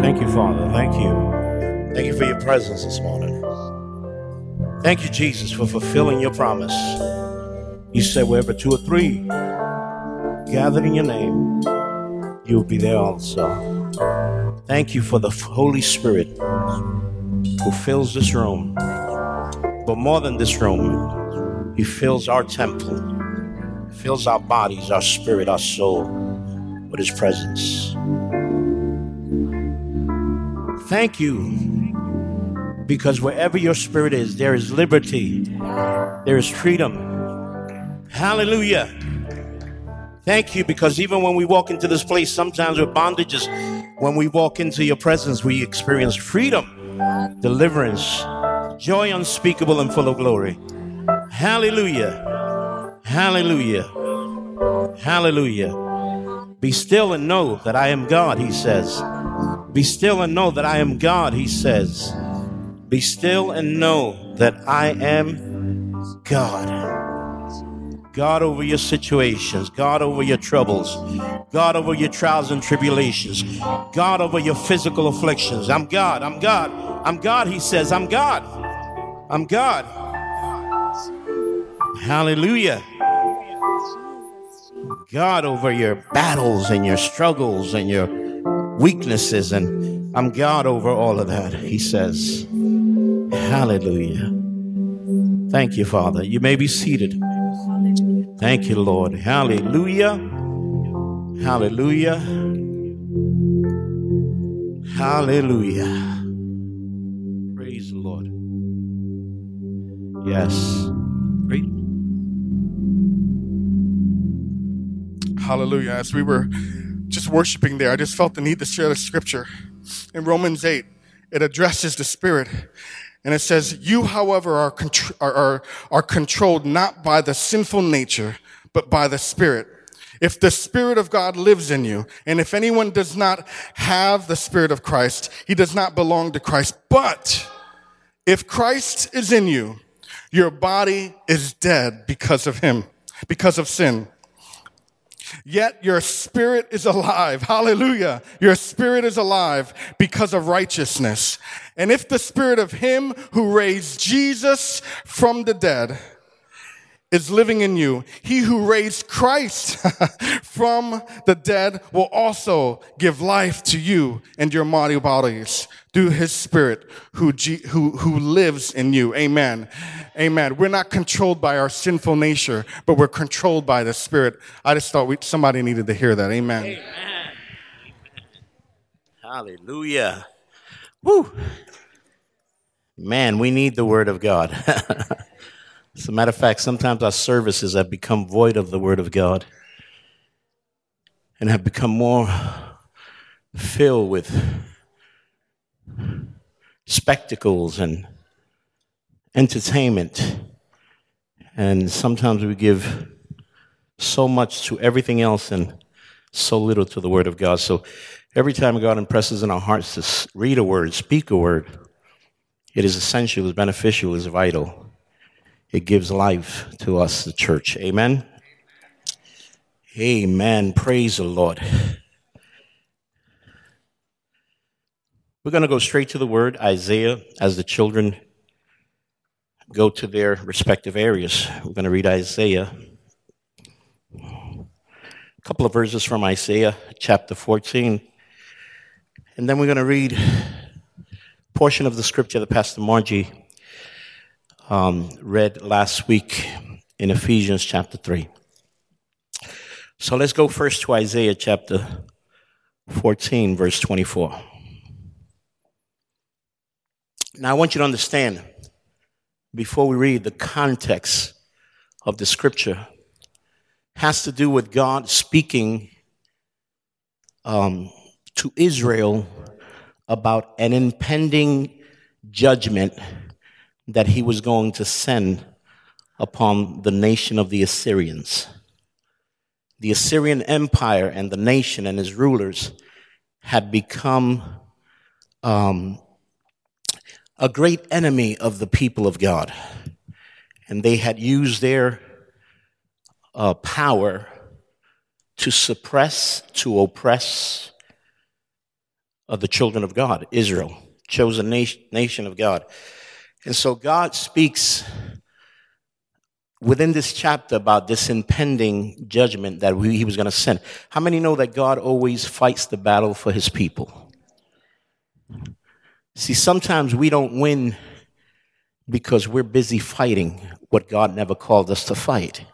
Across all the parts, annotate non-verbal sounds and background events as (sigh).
Thank you, Father. Thank you. Thank you for your presence this morning. Thank you, Jesus, for fulfilling your promise. You said, wherever two or three gathered in your name, you'll be there also. Thank you for the Holy Spirit who fills this room. But more than this room, He fills our temple, fills our bodies, our spirit, our soul with His presence. Thank you because wherever your spirit is, there is liberty, there is freedom. Hallelujah. Thank you because even when we walk into this place, sometimes with bondages, when we walk into your presence, we experience freedom, deliverance, joy unspeakable and full of glory. Hallelujah. Hallelujah. Hallelujah. Be still and know that I am God, he says. Be still and know that I am God, he says. Be still and know that I am God. God over your situations, God over your troubles, God over your trials and tribulations, God over your physical afflictions. I'm God, I'm God, I'm God, he says, I'm God, I'm God. Hallelujah. God over your battles and your struggles and your weaknesses, and I'm God over all of that, he says. Hallelujah. Thank you, Father. You may be seated. Thank you, Lord. Hallelujah. Hallelujah. Hallelujah. Praise the Lord. Yes. Great. Hallelujah. As we were just worshiping there, I just felt the need to share the scripture. In Romans 8, it addresses the Spirit. And it says, You, however, are, contr- are, are, are controlled not by the sinful nature, but by the Spirit. If the Spirit of God lives in you, and if anyone does not have the Spirit of Christ, he does not belong to Christ. But if Christ is in you, your body is dead because of him, because of sin. Yet your spirit is alive. Hallelujah. Your spirit is alive because of righteousness. And if the spirit of him who raised Jesus from the dead is living in you, he who raised Christ (laughs) from the dead will also give life to you and your mighty bodies through his spirit who, G- who, who lives in you. Amen. Amen. We're not controlled by our sinful nature, but we're controlled by the spirit. I just thought we, somebody needed to hear that. Amen. Amen. Hallelujah. Woo. Man, we need the word of God. (laughs) As a matter of fact, sometimes our services have become void of the Word of God and have become more filled with spectacles and entertainment. And sometimes we give so much to everything else and so little to the Word of God. So every time God impresses in our hearts to read a word, speak a word, it is essential, it's beneficial, it's vital it gives life to us, the church. Amen. Amen. Praise the Lord. We're going to go straight to the word, Isaiah, as the children go to their respective areas. We're going to read Isaiah. A couple of verses from Isaiah chapter 14. And then we're going to read a portion of the scripture that Pastor Margie um, read last week in Ephesians chapter 3. So let's go first to Isaiah chapter 14, verse 24. Now I want you to understand, before we read, the context of the scripture has to do with God speaking um, to Israel about an impending judgment that he was going to send upon the nation of the Assyrians. The Assyrian Empire and the nation and his rulers had become um, a great enemy of the people of God. And they had used their uh, power to suppress, to oppress of the children of God, Israel, chosen nation, nation of God. And so God speaks within this chapter about this impending judgment that we, he was going to send. How many know that God always fights the battle for his people? See, sometimes we don't win because we're busy fighting what God never called us to fight.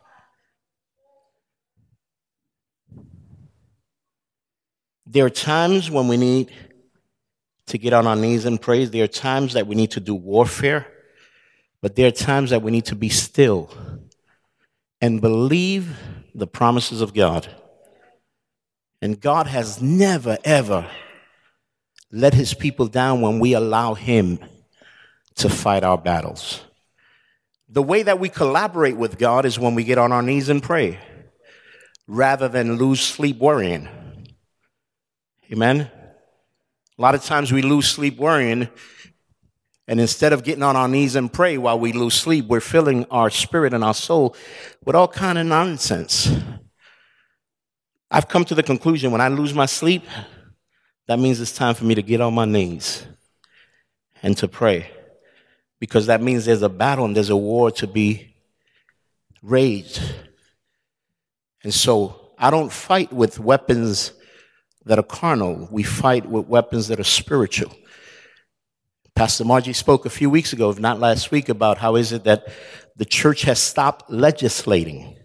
There are times when we need to get on our knees and praise. There are times that we need to do warfare, but there are times that we need to be still and believe the promises of God. And God has never, ever let his people down when we allow him to fight our battles. The way that we collaborate with God is when we get on our knees and pray rather than lose sleep worrying. Amen. A lot of times we lose sleep worrying, and instead of getting on our knees and pray while we lose sleep, we're filling our spirit and our soul with all kind of nonsense. I've come to the conclusion when I lose my sleep, that means it's time for me to get on my knees and to pray. Because that means there's a battle and there's a war to be raged. And so I don't fight with weapons that are carnal. We fight with weapons that are spiritual. Pastor Margie spoke a few weeks ago, if not last week, about how is it that the church has stopped legislating.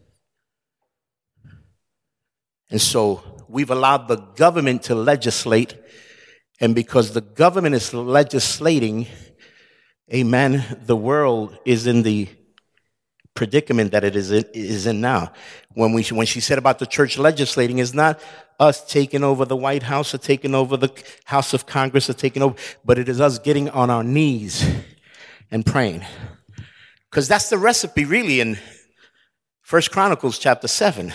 And so we've allowed the government to legislate. And because the government is legislating, amen, the world is in the predicament that it is in, is in now. When, we, when she said about the church legislating, is not us taking over the White House or taking over the House of Congress or taking over, but it is us getting on our knees and praying. Because that's the recipe really in First Chronicles chapter 7,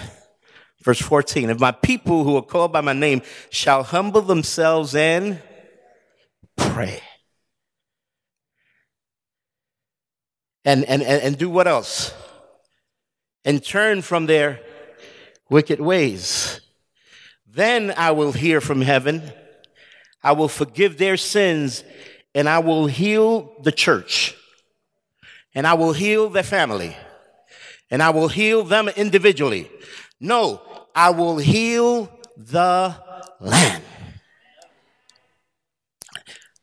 verse 14. If my people who are called by my name shall humble themselves and pray. and, and, and, do what else? And turn from their wicked ways. Then I will hear from heaven. I will forgive their sins and I will heal the church and I will heal their family and I will heal them individually. No, I will heal the land.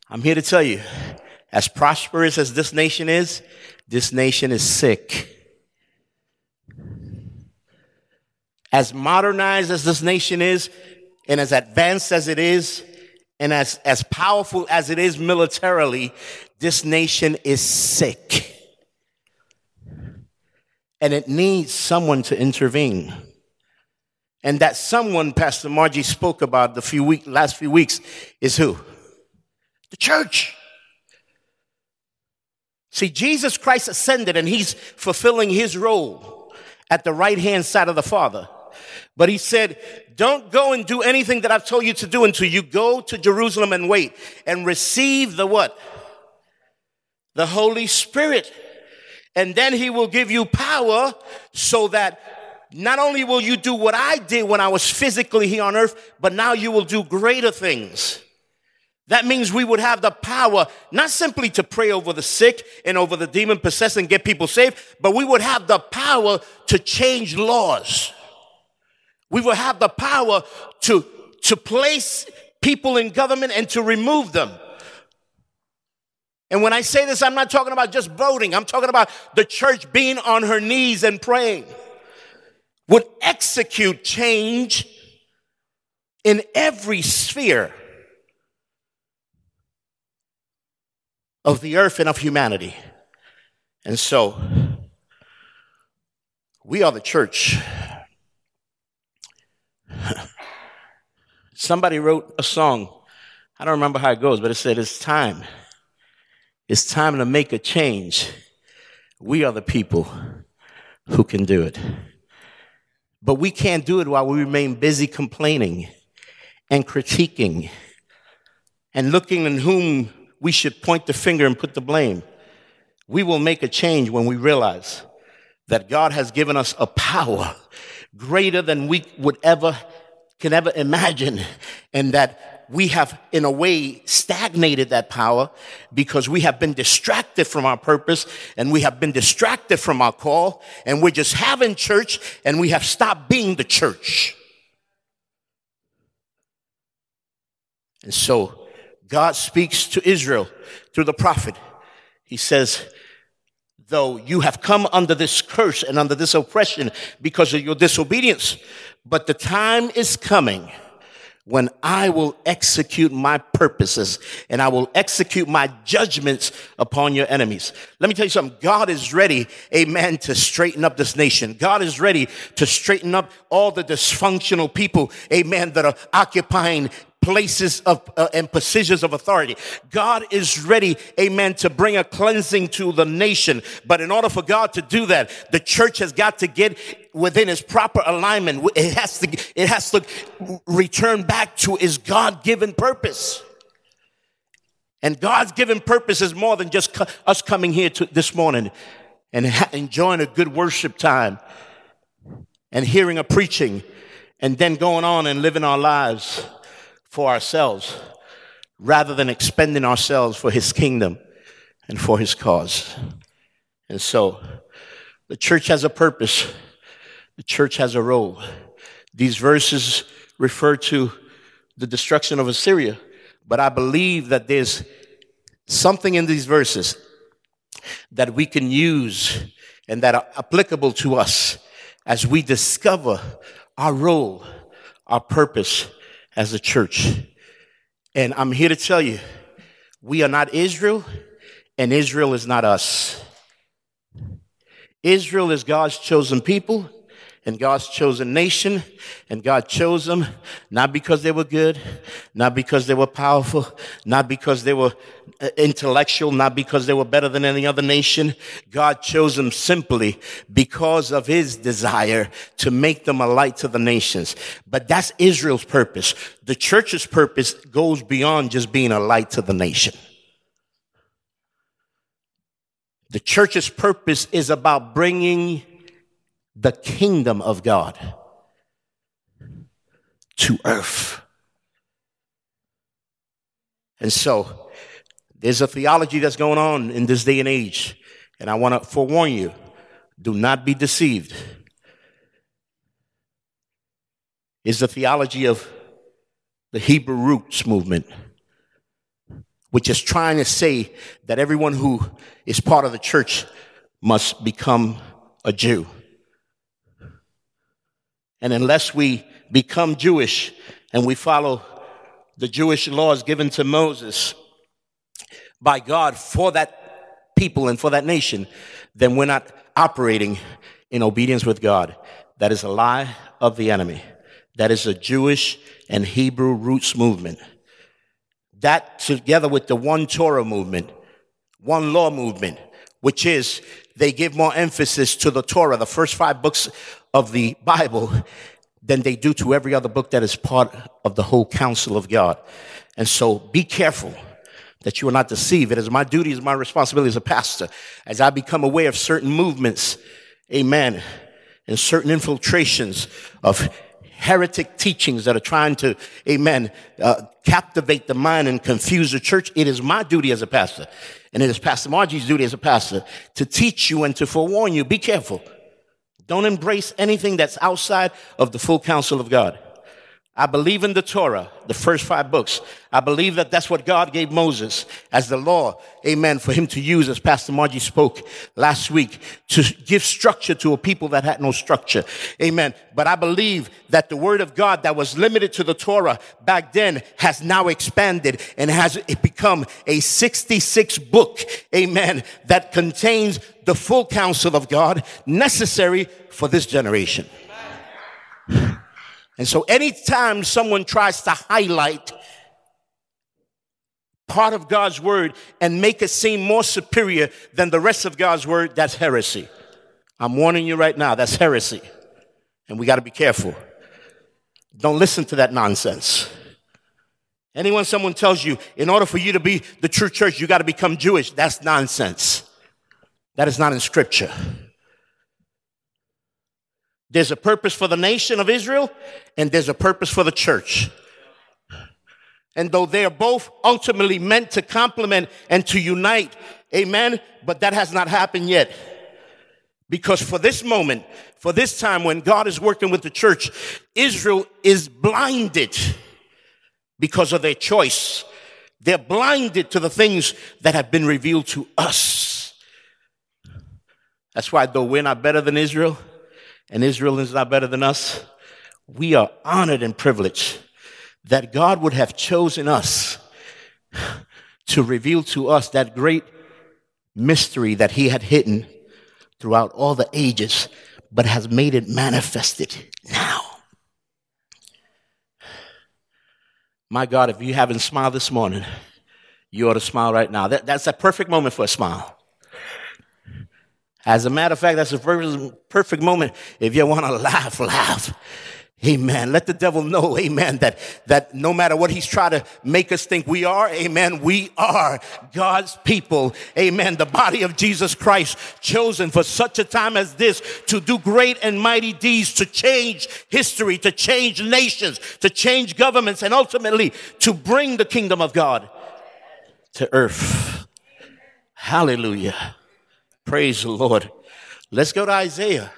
I'm here to tell you, as prosperous as this nation is, this nation is sick. As modernized as this nation is, and as advanced as it is, and as, as powerful as it is militarily, this nation is sick. And it needs someone to intervene. And that someone Pastor Margie spoke about the few week, last few weeks is who? The church. See, Jesus Christ ascended and he's fulfilling his role at the right hand side of the Father. But he said, don't go and do anything that I've told you to do until you go to Jerusalem and wait and receive the what? The Holy Spirit. And then he will give you power so that not only will you do what I did when I was physically here on earth, but now you will do greater things. That means we would have the power not simply to pray over the sick and over the demon possessed and get people saved, but we would have the power to change laws. We would have the power to, to place people in government and to remove them. And when I say this, I'm not talking about just voting. I'm talking about the church being on her knees and praying would execute change in every sphere of the earth and of humanity. And so, we are the church. (laughs) Somebody wrote a song. I don't remember how it goes, but it said, It's time. It's time to make a change. We are the people who can do it. But we can't do it while we remain busy complaining and critiquing and looking in whom we should point the finger and put the blame. We will make a change when we realize that God has given us a power greater than we would ever, can ever imagine, and that we have, in a way, stagnated that power because we have been distracted from our purpose and we have been distracted from our call and we're just having church and we have stopped being the church. And so God speaks to Israel through the prophet. He says, though you have come under this curse and under this oppression because of your disobedience, but the time is coming when I will execute my purposes and I will execute my judgments upon your enemies. Let me tell you something. God is ready, amen, to straighten up this nation. God is ready to straighten up all the dysfunctional people, amen, that are occupying places of uh, and positions of authority. God is ready, amen, to bring a cleansing to the nation. But in order for God to do that, the church has got to get within its proper alignment. It has to, it has to return back to its God-given purpose. And God's given purpose is more than just us coming here to this morning and enjoying a good worship time and hearing a preaching and then going on and living our lives for ourselves rather than expending ourselves for his kingdom and for his cause. And so the church has a purpose. The church has a role. These verses refer to the destruction of Assyria, but I believe that there's something in these verses that we can use and that are applicable to us as we discover our role, our purpose, as a church. And I'm here to tell you, we are not Israel, and Israel is not us. Israel is God's chosen people and God's chosen nation, and God chose them not because they were good, not because they were powerful, not because they were uh, intellectual, not because they were better than any other nation. God chose them simply because of his desire to make them a light to the nations. But that's Israel's purpose. The church's purpose goes beyond just being a light to the nation. The church's purpose is about bringing the kingdom of God to earth. And so there's a theology that's going on in this day and age. And I want to forewarn you do not be deceived. Is the theology of the Hebrew roots movement, which is trying to say that everyone who is part of the church must become a Jew. And unless we become Jewish and we follow the Jewish laws given to Moses by God for that people and for that nation, then we're not operating in obedience with God. That is a lie of the enemy. That is a Jewish and Hebrew roots movement. That together with the one Torah movement, one law movement, which is they give more emphasis to the Torah, the first five books of the Bible, than they do to every other book that is part of the whole counsel of God. And so be careful that you are not deceived. It is my duty, it is my responsibility as a pastor, as I become aware of certain movements, amen, and certain infiltrations of heretic teachings that are trying to, amen, uh, captivate the mind and confuse the church. It is my duty as a pastor, and it is Pastor Margie's duty as a pastor to teach you and to forewarn you. Be careful. Don't embrace anything that's outside of the full counsel of God. I believe in the Torah, the first five books. I believe that that's what God gave Moses as the law, amen, for him to use, as Pastor Margie spoke last week, to give structure to a people that had no structure. Amen. But I believe that the word of God that was limited to the Torah back then has now expanded and has become a 66 book, amen, that contains the full counsel of God necessary for this generation. And so anytime someone tries to highlight part of God's word and make it seem more superior than the rest of God's word, that's heresy. I'm warning you right now, that's heresy. And we got to be careful. Don't listen to that nonsense. Anyone someone tells you, in order for you to be the true church, you got to become Jewish, that's nonsense. That is not in scripture. There's a purpose for the nation of Israel, and there's a purpose for the church. And though they are both ultimately meant to complement and to unite, amen, but that has not happened yet. Because for this moment, for this time when God is working with the church, Israel is blinded because of their choice. They're blinded to the things that have been revealed to us. That's why, though we're not better than Israel, and Israel is not better than us, we are honored and privileged that God would have chosen us to reveal to us that great mystery that He had hidden throughout all the ages, but has made it manifested now. My God, if you haven't smiled this morning, you ought to smile right now. That, that's a perfect moment for a smile. As a matter of fact, that's a perfect moment if you want to (laughs) laugh, laugh. Amen. Let the devil know, amen, that, that no matter what he's trying to make us think we are, amen, we are God's people. Amen. The body of Jesus Christ chosen for such a time as this to do great and mighty deeds, to change history, to change nations, to change governments, and ultimately to bring the kingdom of God to earth. Hallelujah. Praise the Lord. Let's go to Isaiah.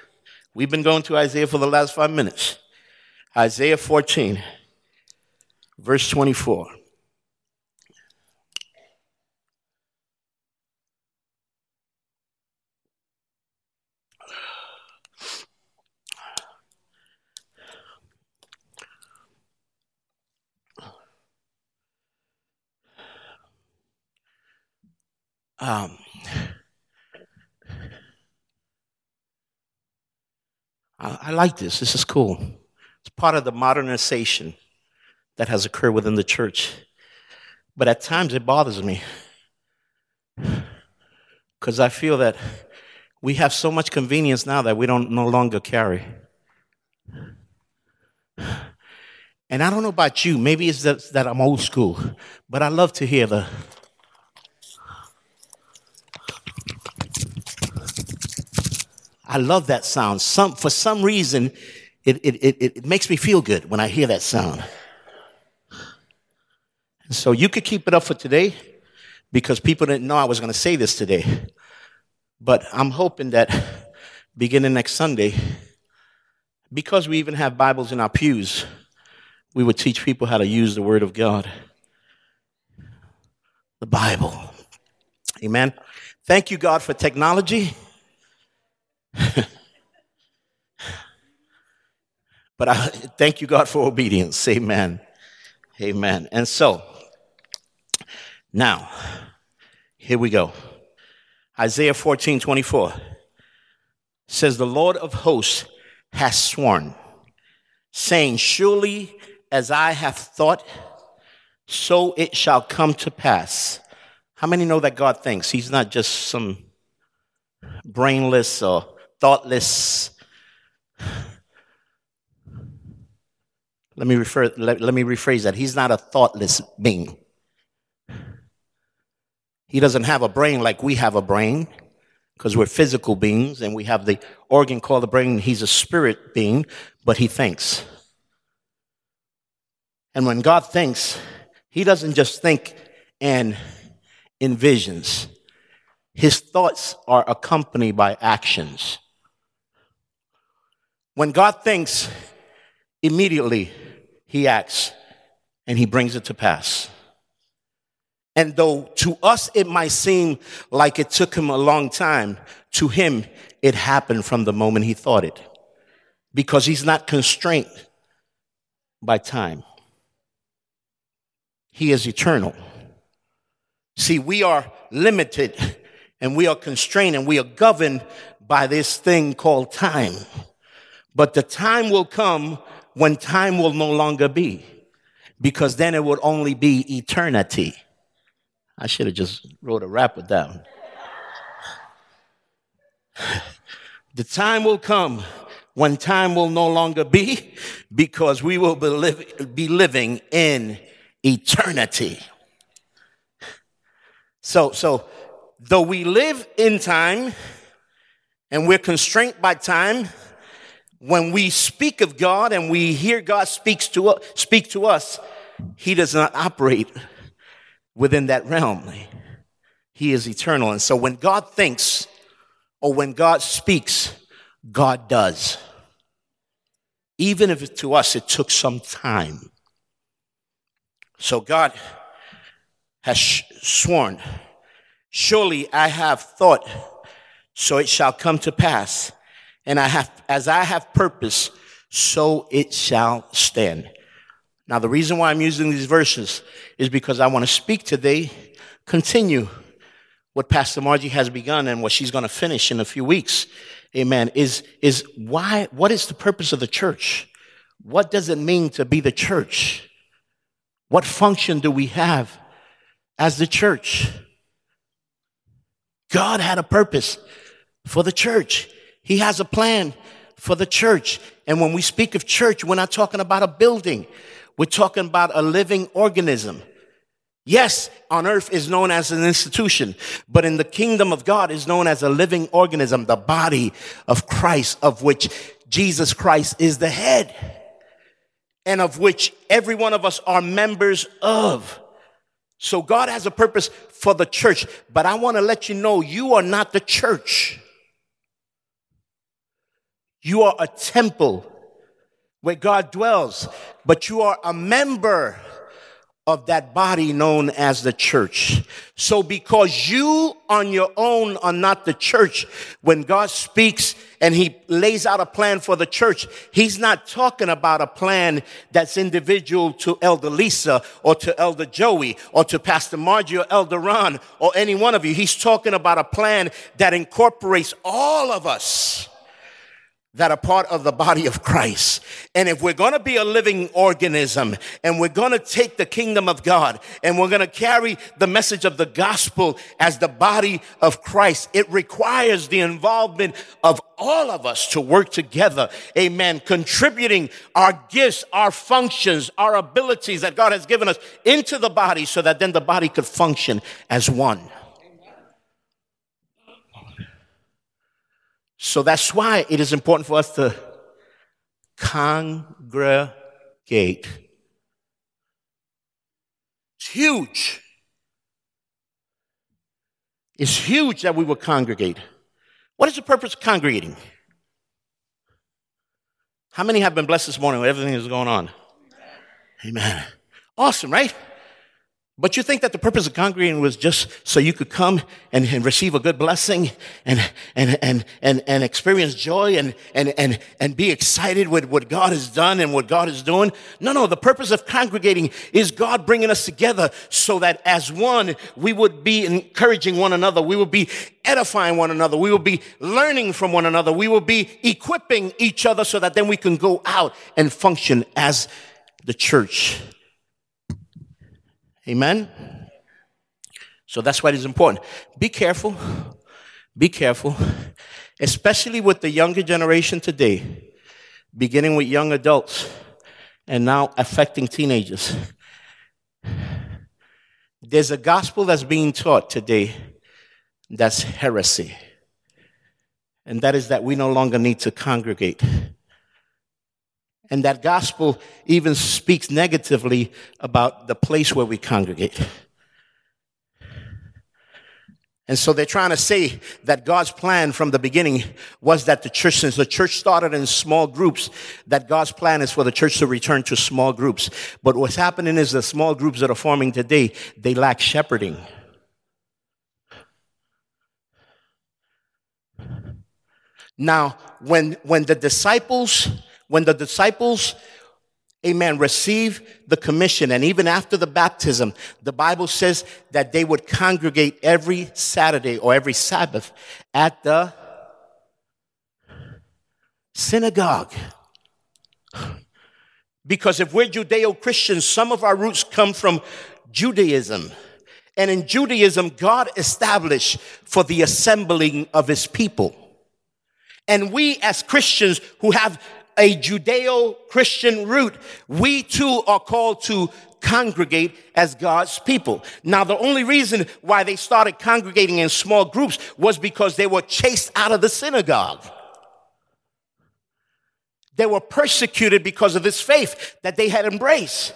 We've been going to Isaiah for the last five minutes. Isaiah 14, verse 24. Um, I, like this. This is cool. It's part of the modernization that has occurred within the church. But at times it bothers me because I feel that we have so much convenience now that we don't no longer carry. And I don't know about you, maybe it's that, that I'm old school, but I love to hear the. I love that sound. Some, for some reason, it, it, it, it makes me feel good when I hear that sound. So you could keep it up for today because people didn't know I was going to say this today. But I'm hoping that beginning next Sunday, because we even have Bibles in our pews, we would teach people how to use the Word of God. The Bible. Amen. Thank you, God, for technology. (laughs) But I thank you, God, for obedience. Amen. Amen. And so, now, here we go. Isaiah 14, 24 says, The Lord of hosts has sworn, saying, Surely as I have thought, so it shall come to pass. How many know that God thinks? He's not just some brainless or thoughtless Let me refer, let, let me rephrase that. He's not a thoughtless being. He doesn't have a brain like we have a brain because we're physical beings and we have the organ called the brain. He's a spirit being, but he thinks. And when God thinks, he doesn't just think and envisions. His thoughts are accompanied by actions. When God thinks, immediately he acts and he brings it to pass. And though to us it might seem like it took him a long time, to him it happened from the moment he thought it. Because he's not constrained by time. He is eternal. See, we are limited and we are constrained and we are governed by this thing called time. But the time will come when time will no longer be, because then it would only be eternity. I should have just wrote a rap with that. (sighs) The time will come when time will no longer be because we will be, be living in eternity. So, so, though we live in time and we're constrained by time, when we speak of God and we hear God speaks to, speak to us, he does not operate within that realm. He is eternal. And so when God thinks or when God speaks, God does. Even if to us it took some time. So God has sworn, surely I have thought, so it shall come to pass. And I have, as I have purpose, so it shall stand. Now, the reason why I'm using these verses is because I want to speak today, continue what Pastor Margie has begun and what she's going to finish in a few weeks. Amen. Is, is why, what is the purpose of the church? What does it mean to be the church? What function do we have as the church? God had a purpose for the church. He has a plan for the church. And when we speak of church, we're not talking about a building. We're talking about a living organism. Yes, on earth is known as an institution, but in the kingdom of God is known as a living organism, the body of Christ, of which Jesus Christ is the head, and of which every one of us are members of. So God has a purpose for the church, but I want to let you know you are not the church. You are a temple where God dwells, but you are a member of that body known as the church. So because you on your own are not the church, when God speaks and he lays out a plan for the church, he's not talking about a plan that's individual to Elder Lisa or to Elder Joey or to Pastor Margie or Elder Ron or any one of you. He's talking about a plan that incorporates all of us that are part of the body of Christ. And if we're going to be a living organism and we're going to take the kingdom of God and we're going to carry the message of the gospel as the body of Christ, it requires the involvement of all of us to work together. Amen. Contributing our gifts, our functions, our abilities that God has given us into the body so that then the body could function as one. So that's why it is important for us to congregate. It's huge. It's huge that we will congregate. What is the purpose of congregating? How many have been blessed this morning with everything that's going on? Amen. Awesome, right? But you think that the purpose of congregating was just so you could come and, and, receive a good blessing and, and, and, and, and experience joy and, and, and, and be excited with what God has done and what God is doing? No, no. The purpose of congregating is God bringing us together so that as one, we would be encouraging one another. We would be edifying one another. We will be learning from one another. We will be equipping each other so that then we can go out and function as the church Amen? So that's why it is important. Be careful. Be careful. Especially with the younger generation today, beginning with young adults and now affecting teenagers. There's a gospel that's being taught today that's heresy. And that is that we no longer need to congregate. And that gospel even speaks negatively about the place where we congregate. And so they're trying to say that God's plan from the beginning was that the church, since the church started in small groups, that God's plan is for the church to return to small groups. But what's happening is the small groups that are forming today, they lack shepherding. Now, when, when the disciples when the disciples, amen, receive the commission, and even after the baptism, the Bible says that they would congregate every Saturday or every Sabbath at the synagogue. Because if we're Judeo Christians, some of our roots come from Judaism. And in Judaism, God established for the assembling of his people. And we as Christians who have a Judeo Christian root, we too are called to congregate as God's people. Now, the only reason why they started congregating in small groups was because they were chased out of the synagogue. They were persecuted because of this faith that they had embraced.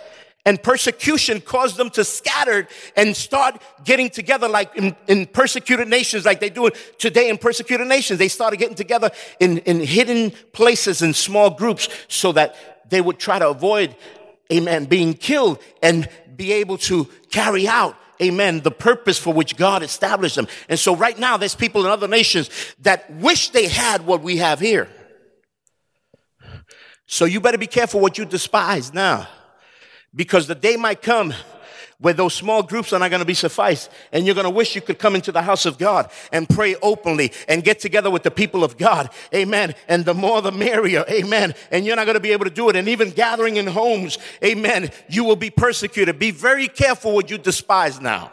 And persecution caused them to scatter and start getting together like in, in persecuted nations, like they do today in persecuted nations. They started getting together in, in hidden places in small groups so that they would try to avoid, amen, being killed and be able to carry out amen, the purpose for which God established them. And so right now there's people in other nations that wish they had what we have here. So you better be careful what you despise now. Because the day might come where those small groups are not going to be suffice and you're going to wish you could come into the house of God and pray openly and get together with the people of God. Amen. And the more the merrier. Amen. And you're not going to be able to do it. And even gathering in homes. Amen. You will be persecuted. Be very careful what you despise now.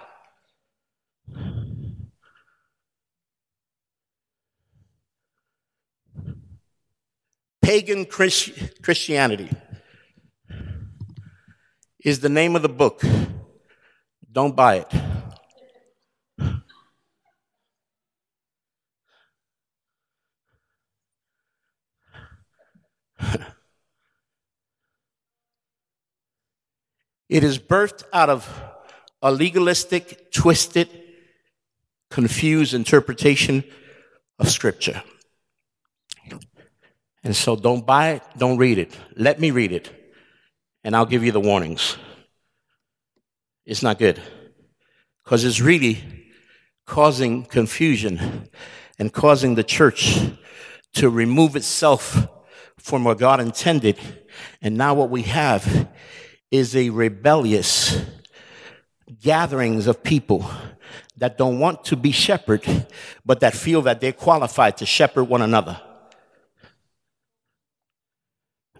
Pagan Christianity is the name of the book. Don't buy it. it is birthed out of a legalistic, twisted, confused interpretation of Scripture. And so don't buy it, don't read it. Let me read it, and I'll give you the warnings. It's not good because it's really causing confusion and causing the church to remove itself from what God intended. And now what we have is a rebellious gatherings of people that don't want to be shepherded, but that feel that they're qualified to shepherd one another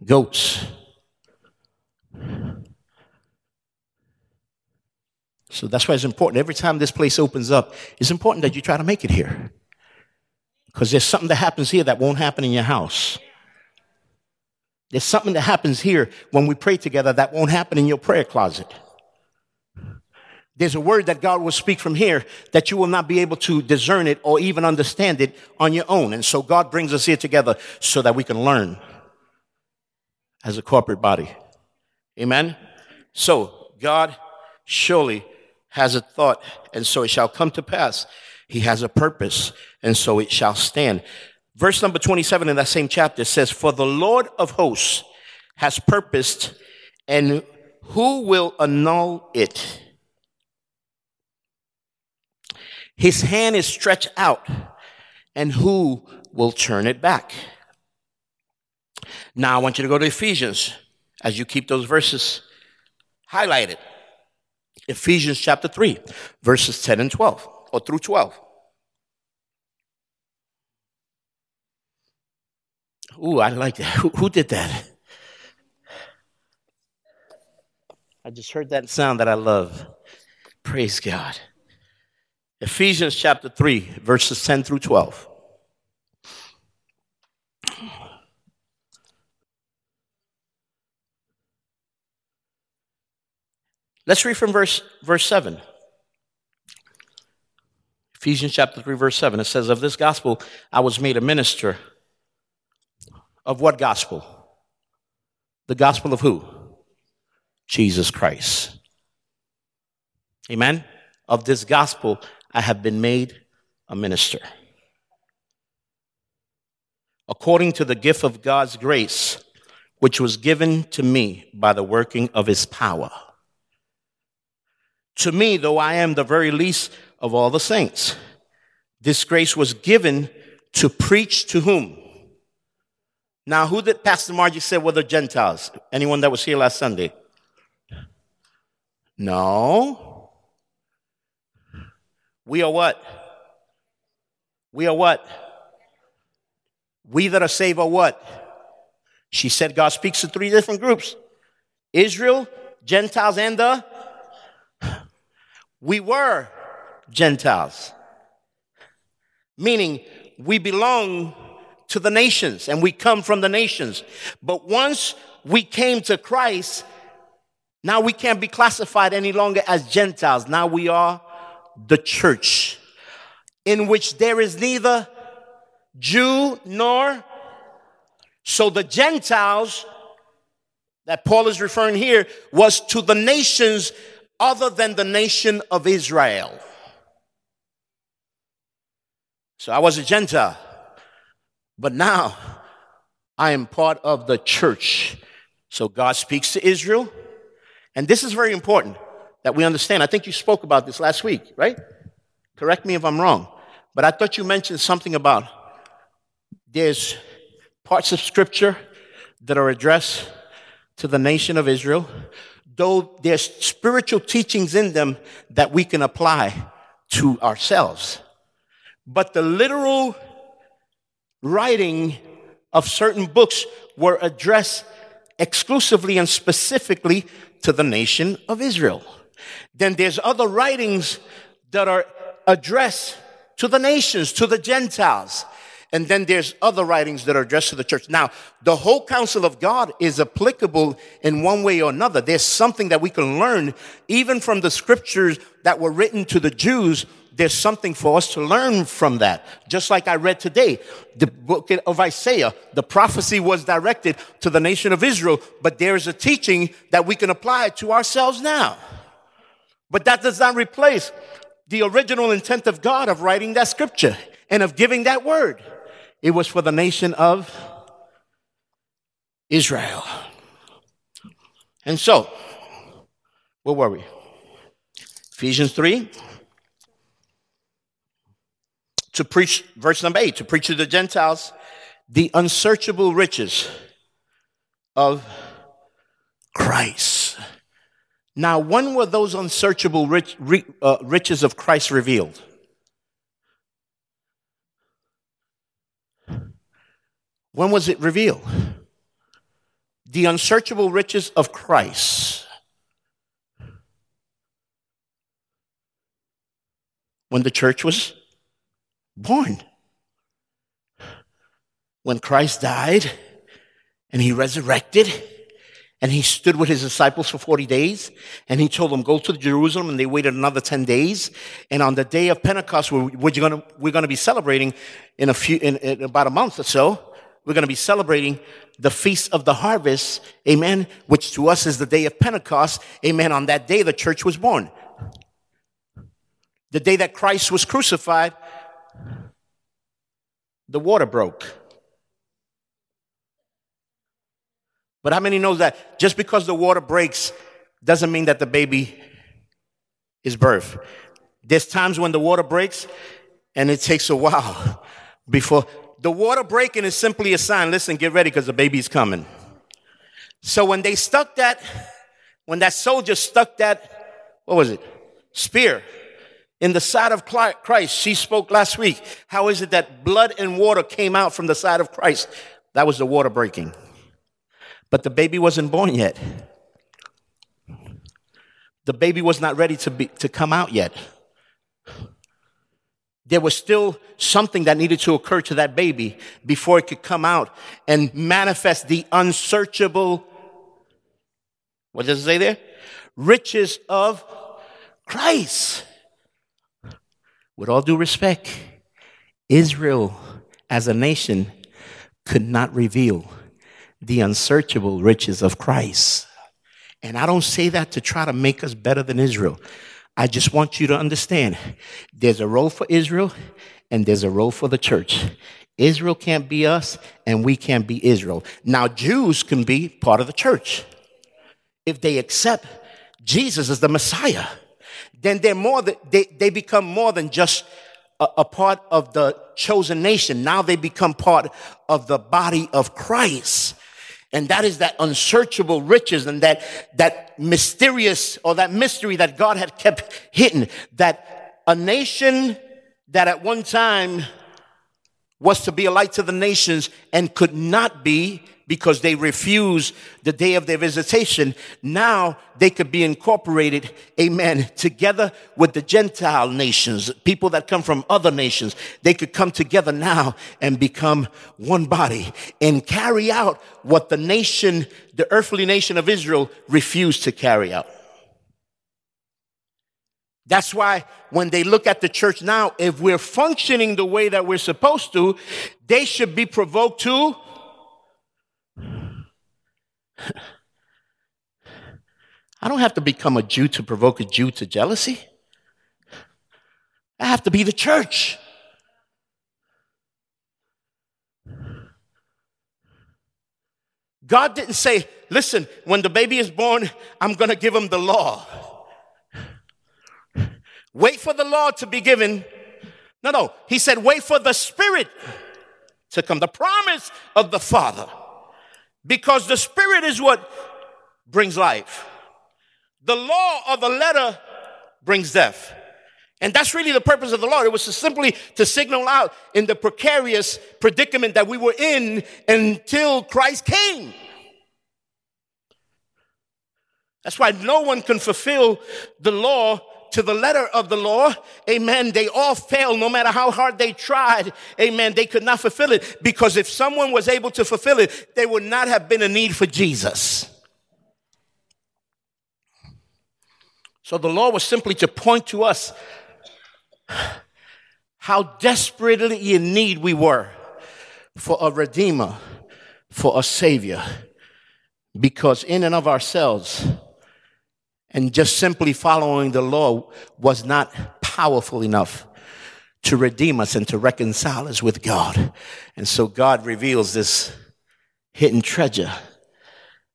goats. So that's why it's important. Every time this place opens up, it's important that you try to make it here. Because there's something that happens here that won't happen in your house. There's something that happens here when we pray together that won't happen in your prayer closet. There's a word that God will speak from here that you will not be able to discern it or even understand it on your own. And so God brings us here together so that we can learn as a corporate body. Amen? So, God surely has a thought, and so it shall come to pass. He has a purpose, and so it shall stand. Verse number 27 in that same chapter says, For the Lord of hosts has purposed, and who will annul it? His hand is stretched out, and who will turn it back? Now I want you to go to Ephesians as you keep those verses highlighted. Ephesians chapter 3, verses 10 and 12, or through 12. Ooh, I like that. (laughs) Who, who did that? I just heard that sound that I love. Praise God. Ephesians chapter 3, verses 10 through 12. Let's read from verse, verse 7. Ephesians chapter 3, verse 7. It says, Of this gospel I was made a minister. Of what gospel? The gospel of who? Jesus Christ. Amen? Of this gospel I have been made a minister. According to the gift of God's grace, which was given to me by the working of his power. To me, though I am the very least of all the saints, this grace was given to preach to whom? Now, who did Pastor Margie say were the Gentiles? Anyone that was here last Sunday? No. We are what? We are what? We that are saved are what? She said God speaks to three different groups Israel, Gentiles, and the we were Gentiles, meaning we belong to the nations and we come from the nations. But once we came to Christ, now we can't be classified any longer as Gentiles. Now we are the church in which there is neither Jew nor. So the Gentiles that Paul is referring here was to the nations other than the nation of Israel. So I was a Gentile, but now I am part of the church. So God speaks to Israel, and this is very important that we understand. I think you spoke about this last week, right? Correct me if I'm wrong, but I thought you mentioned something about there's parts of scripture that are addressed to the nation of Israel, though there's spiritual teachings in them that we can apply to ourselves. But the literal writing of certain books were addressed exclusively and specifically to the nation of Israel. Then there's other writings that are addressed to the nations, to the Gentiles. And then there's other writings that are addressed to the church. Now, the whole counsel of God is applicable in one way or another. There's something that we can learn even from the scriptures that were written to the Jews. There's something for us to learn from that. Just like I read today, the book of Isaiah, the prophecy was directed to the nation of Israel, but there is a teaching that we can apply to ourselves now. But that does not replace the original intent of God of writing that scripture and of giving that word. It was for the nation of Israel. And so, where were we? Ephesians 3. To preach, verse number 8, to preach to the Gentiles the unsearchable riches of Christ. Now, when were those unsearchable rich, uh, riches of Christ revealed? When was it revealed? The unsearchable riches of Christ. When the church was born. When Christ died and he resurrected and he stood with his disciples for 40 days and he told them, go to Jerusalem and they waited another 10 days. And on the day of Pentecost, we're, we're going to be celebrating in a few, in, in about a month or so. We're going to be celebrating the feast of the harvest. Amen. Which to us is the day of Pentecost. Amen. On that day, the church was born. The day that Christ was crucified, the water broke. But how many knows that just because the water breaks doesn't mean that the baby is birth? There's times when the water breaks and it takes a while (laughs) before the water breaking is simply a sign. Listen, get ready because the baby's coming. So when they stuck that, when that soldier stuck that, what was it? Spear in the side of Christ. She spoke last week. How is it that blood and water came out from the side of Christ? That was the water breaking. But the baby wasn't born yet. The baby was not ready to, be, to come out yet. There was still something that needed to occur to that baby before it could come out and manifest the unsearchable, what does it say there? Riches of Christ. With all due respect, Israel as a nation could not reveal the unsearchable riches of Christ. And I don't say that to try to make us better than Israel. I just want you to understand there's a role for Israel and there's a role for the church. Israel can't be us and we can't be Israel. Now, Jews can be part of the church. If they accept Jesus as the Messiah, then they're more than, they, they become more than just a, a part of the chosen nation. Now they become part of the body of Christ. And that is that unsearchable riches and that, that mysterious or that mystery that God had kept hidden. That a nation that at one time was to be a light to the nations and could not be because they refuse the day of their visitation. Now they could be incorporated, amen, together with the Gentile nations, people that come from other nations. They could come together now and become one body and carry out what the nation, the earthly nation of Israel refused to carry out. That's why when they look at the church now, if we're functioning the way that we're supposed to, they should be provoked to I don't have to become a Jew to provoke a Jew to jealousy. I have to be the church. God didn't say, listen, when the baby is born, I'm going to give him the law. Wait for the law to be given. No, no. He said, wait for the Spirit to come, the promise of the Father. Because the Spirit is what brings life. The law of the letter brings death. And that's really the purpose of the law. It was to simply to signal out in the precarious predicament that we were in until Christ came. That's why no one can fulfill the law to the letter of the law. Amen. They all failed no matter how hard they tried. Amen. They could not fulfill it because if someone was able to fulfill it, there would not have been a need for Jesus. So the law was simply to point to us how desperately in need we were for a redeemer, for a savior. Because in and of ourselves, and just simply following the law was not powerful enough to redeem us and to reconcile us with God. And so God reveals this hidden treasure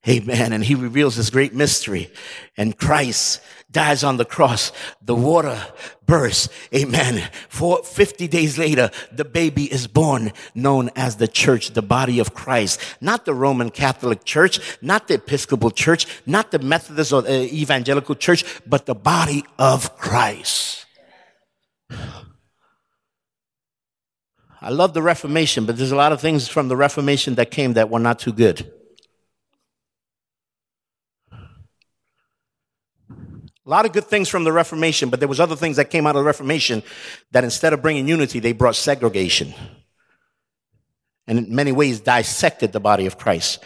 Amen. And he reveals this great mystery. And Christ dies on the cross. The water bursts. Amen. For 50 days later, the baby is born, known as the church, the body of Christ. Not the Roman Catholic Church, not the Episcopal Church, not the Methodist or the Evangelical Church, but the body of Christ. I love the Reformation, but there's a lot of things from the Reformation that came that were not too good. A lot of good things from the Reformation, but there was other things that came out of the Reformation that instead of bringing unity, they brought segregation. And in many ways dissected the body of Christ.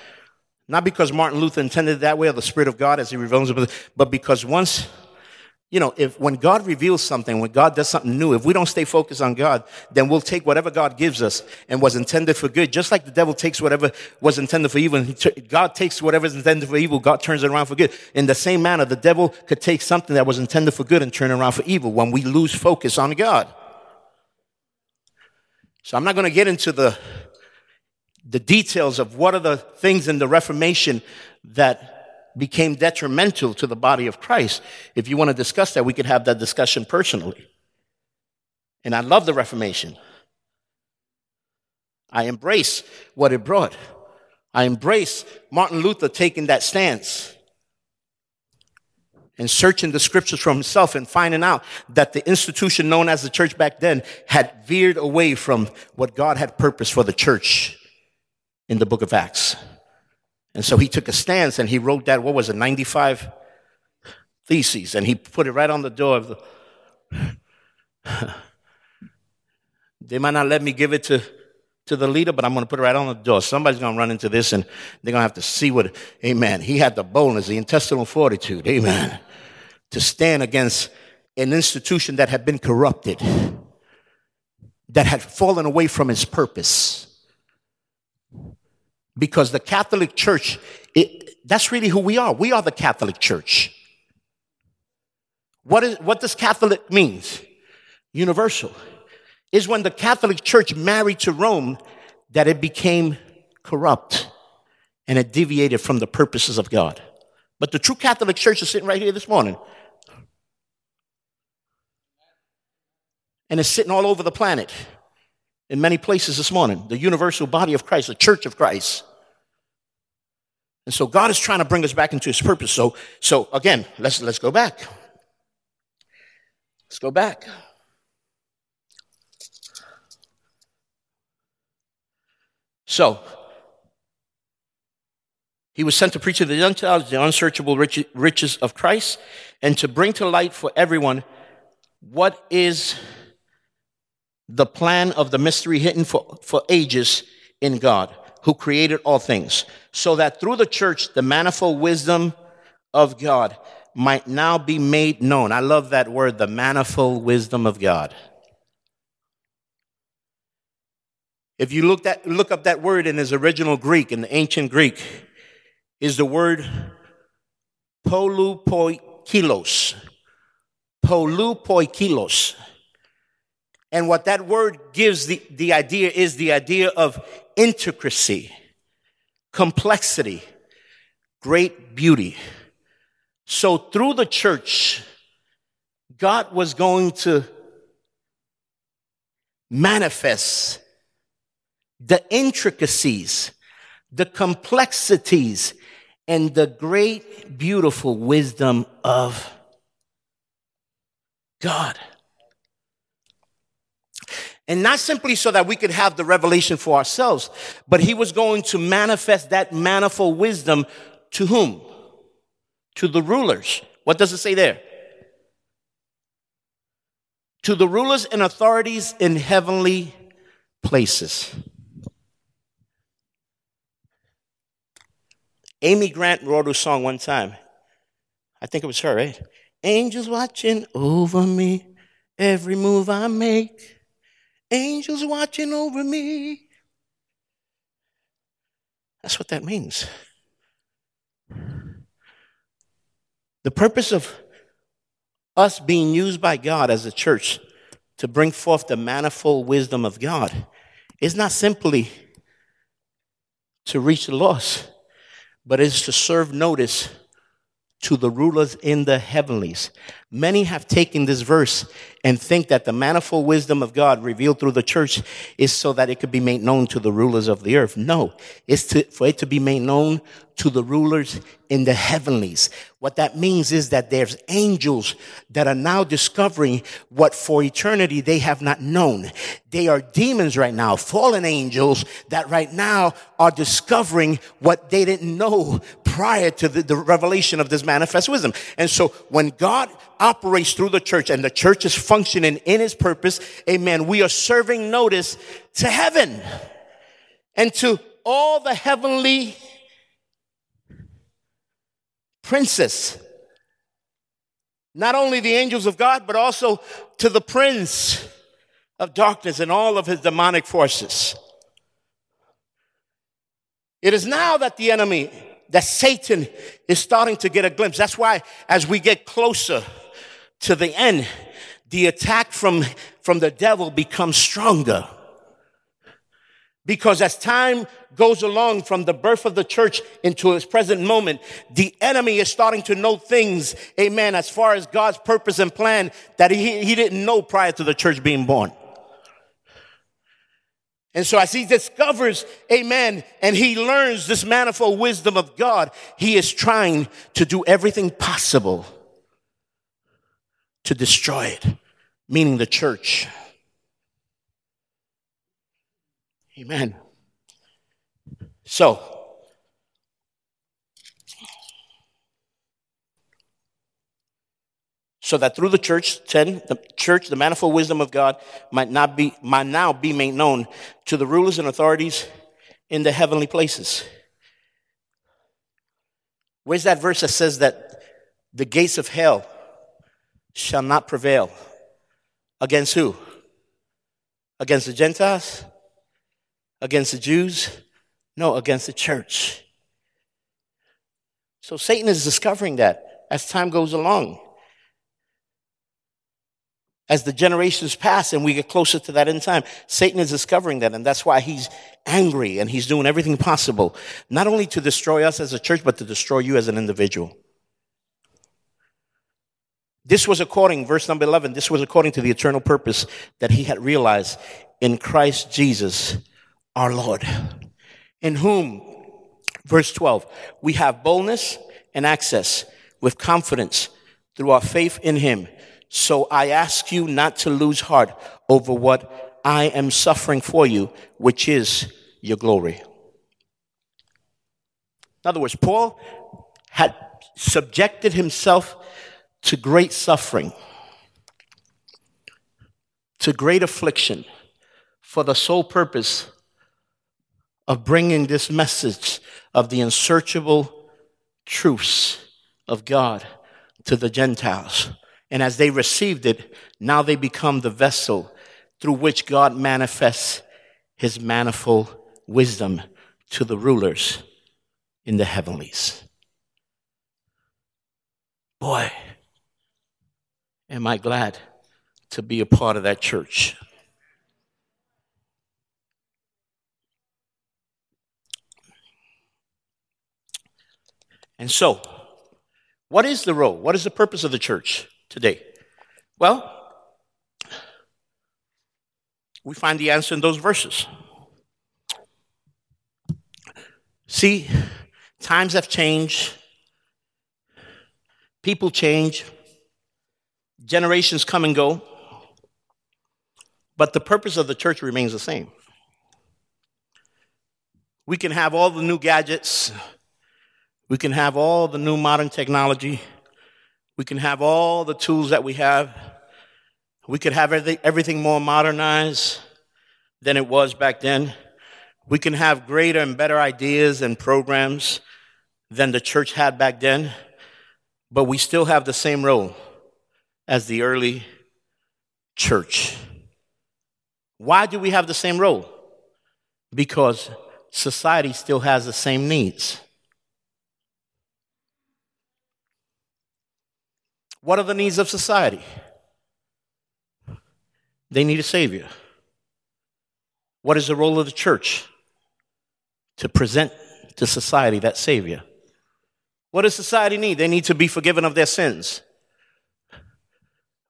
Not because Martin Luther intended it that way or the Spirit of God as he reveals it, but because once you know, if when God reveals something, when God does something new, if we don't stay focused on God, then we'll take whatever God gives us and was intended for good, just like the devil takes whatever was intended for evil. God takes whatever is intended for evil, God turns it around for good. In the same manner, the devil could take something that was intended for good and turn it around for evil when we lose focus on God. So I'm not going to get into the the details of what are the things in the Reformation that became detrimental to the body of Christ. If you want to discuss that, we could have that discussion personally. And I love the Reformation. I embrace what it brought. I embrace Martin Luther taking that stance and searching the scriptures for himself and finding out that the institution known as the church back then had veered away from what God had purposed for the church in the book of Acts. And so he took a stance and he wrote that, what was it, 95 theses, and he put it right on the door of the. (sighs) they might not let me give it to, to the leader, but I'm going to put it right on the door. Somebody's going to run into this and they're going to have to see what, amen. He had the boldness, the intestinal fortitude, amen, to stand against an institution that had been corrupted, that had fallen away from its purpose. Because the Catholic Church, it, that's really who we are. We are the Catholic Church. What, is, what does Catholic means? Universal. Is when the Catholic Church married to Rome that it became corrupt and it deviated from the purposes of God. But the true Catholic Church is sitting right here this morning. And it's sitting all over the planet in many places this morning the universal body of Christ, the church of Christ. And so God is trying to bring us back into his purpose. So, so again, let's, let's go back. Let's go back. So, he was sent to preach to the Gentiles the unsearchable riches of Christ and to bring to light for everyone what is the plan of the mystery hidden for, for ages in God, who created all things, so that through the church, the manifold wisdom of God might now be made known. I love that word, the manifold wisdom of God. If you look, at, look up that word in its original Greek, in the ancient Greek, is the word polupoikilos. Polupoikilos. And what that word gives the, the idea is the idea of intricacy, complexity, great beauty. So through the church, God was going to manifest the intricacies, the complexities, and the great, beautiful wisdom of God. And not simply so that we could have the revelation for ourselves, but he was going to manifest that manifold wisdom to whom? To the rulers. What does it say there? To the rulers and authorities in heavenly places. Amy Grant wrote a song one time. I think it was her, right? Angels watching over me, every move I make. Angels watching over me. That's what that means. The purpose of us being used by God as a church to bring forth the manifold wisdom of God is not simply to reach the lost but is to serve notice to the rulers in the heavenlies. Many have taken this verse and think that the manifold wisdom of God revealed through the church is so that it could be made known to the rulers of the earth. No, it's to, for it to be made known to the rulers in the heavenlies. What that means is that there's angels that are now discovering what for eternity they have not known. They are demons right now, fallen angels that right now are discovering what they didn't know prior to the, the revelation of this manifest wisdom. And so when God operates through the church and the church is functioning in his purpose, amen, we are serving notice to heaven and to all the heavenly princes. Not only the angels of God, but also to the prince of darkness and all of his demonic forces. It is now that the enemy, that Satan is starting to get a glimpse. That's why as we get closer to the end, the attack from, from the devil becomes stronger. Because as time goes along from the birth of the church into its present moment, the enemy is starting to know things, amen, as far as God's purpose and plan that he, he didn't know prior to the church being born. And so as he discovers, amen, and he learns this manifold wisdom of God, he is trying to do everything possible to destroy it, meaning the church. Amen. So, so that through the church, 10, the church, the manifold wisdom of God might not be, might now be made known to the rulers and authorities in the heavenly places. Where's that verse that says that the gates of hell shall not prevail? Against who? Against the Gentiles? Against the Jews? No, against the church. So Satan is discovering that as time goes along. As the generations pass and we get closer to that end time, Satan is discovering that, and that's why he's angry and he's doing everything possible, not only to destroy us as a church, but to destroy you as an individual. This was according, verse number 11, this was according to the eternal purpose that he had realized in Christ Jesus our Lord, in whom, verse 12, we have boldness and access with confidence through our faith in him. So I ask you not to lose heart over what I am suffering for you, which is your glory. In other words, Paul had subjected himself to great suffering, to great affliction, for the sole purpose of bringing this message of the unsearchable truths of God to the Gentiles. And as they received it, now they become the vessel through which God manifests his manifold wisdom to the rulers in the heavenlies. boy, am I glad to be a part of that church. And so, what is the role? What is the purpose of the church today? Well, we find the answer in those verses. See, times have changed, people change, generations come and go, but the purpose of the church remains the same. We can have all the new gadgets, we can have all the new modern technology, we can have all the tools that we have. We could have everything more modernized than it was back then. We can have greater and better ideas and programs than the church had back then, but we still have the same role as the early church. Why do we have the same role? Because society still has the same needs. What are the needs of society? They need a Savior. What is the role of the church? To present to society that Savior. What does society need? They need to be forgiven of their sins.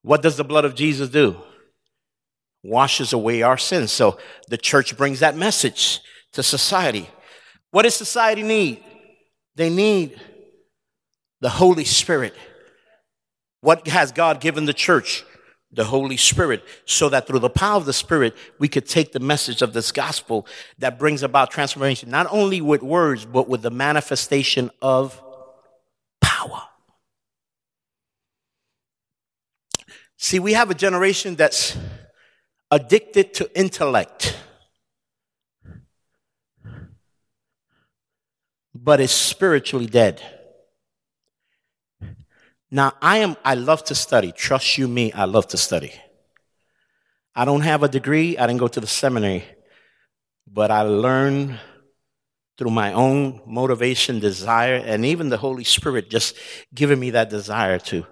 What does the blood of Jesus do? Washes away our sins. So the church brings that message to society. What does society need? They need the Holy Spirit. What has God given the church? the Holy Spirit, so that through the power of the Spirit, we could take the message of this gospel that brings about transformation, not only with words, but with the manifestation of power. See, we have a generation that's addicted to intellect, but is spiritually dead. Now, I am, I love to study. Trust you me, I love to study. I don't have a degree, I didn't go to the seminary, but I learn through my own motivation, desire, and even the Holy Spirit just giving me that desire to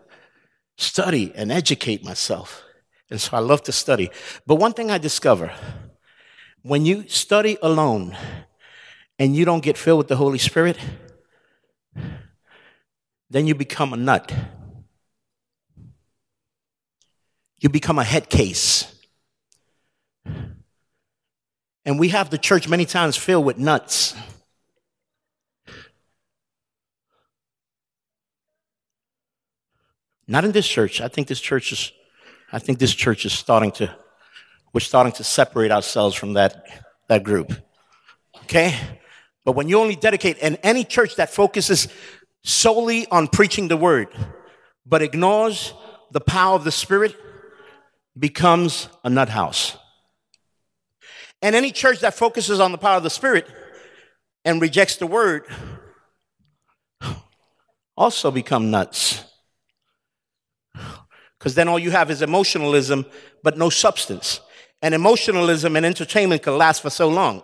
study and educate myself. And so I love to study. But one thing I discover when you study alone and you don't get filled with the Holy Spirit, then you become a nut. You become a head case. And we have the church many times filled with nuts. Not in this church. I think this church is I think this church is starting to we're starting to separate ourselves from that that group. Okay? But when you only dedicate and any church that focuses solely on preaching the word, but ignores the power of the Spirit, becomes a nut house. And any church that focuses on the power of the Spirit and rejects the word also become nuts. Because then all you have is emotionalism, but no substance. And emotionalism and entertainment can last for so long.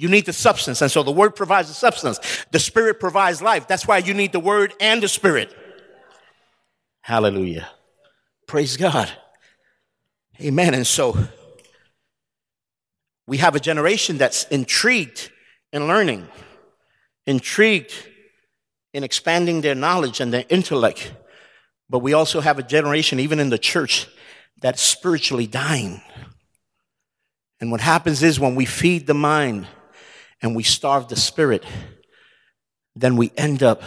You need the substance. And so the word provides the substance. The spirit provides life. That's why you need the word and the spirit. Hallelujah. Praise God. Amen. And so we have a generation that's intrigued in learning, intrigued in expanding their knowledge and their intellect. But we also have a generation, even in the church, that's spiritually dying. And what happens is when we feed the mind, and we starve the spirit, then we end up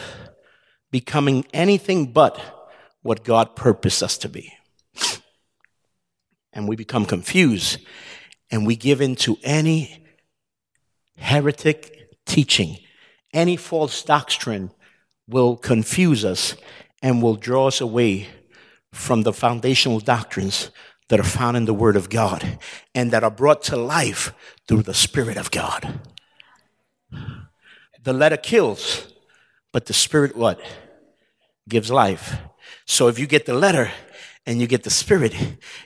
becoming anything but what God purposed us to be. And we become confused and we give in to any heretic teaching, any false doctrine will confuse us and will draw us away from the foundational doctrines that are found in the Word of God and that are brought to life through the Spirit of God. The letter kills, but the spirit what? Gives life. So if you get the letter and you get the spirit,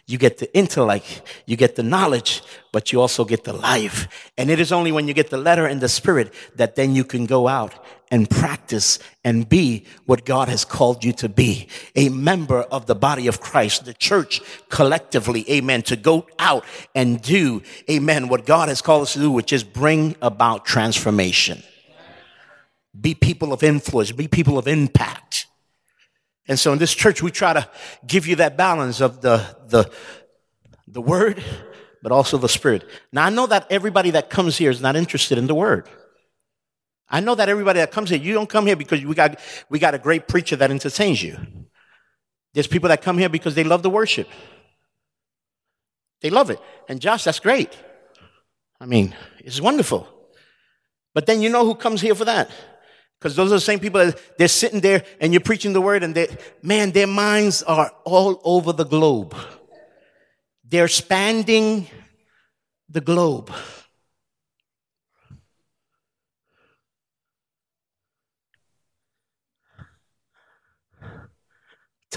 you get the intellect, you get the knowledge, but you also get the life. And it is only when you get the letter and the spirit that then you can go out and practice and be what God has called you to be. A member of the body of Christ, the church collectively, amen, to go out and do, amen, what God has called us to do, which is bring about transformation. Be people of influence, be people of impact. And so in this church, we try to give you that balance of the, the, the word, but also the spirit. Now I know that everybody that comes here is not interested in the word. I know that everybody that comes here, you don't come here because we got, we got a great preacher that entertains you. There's people that come here because they love the worship. They love it. And Josh, that's great. I mean, it's wonderful. But then you know who comes here for that? Because those are the same people that they're sitting there and you're preaching the word and they, man, their minds are all over the globe. They're spanning the globe.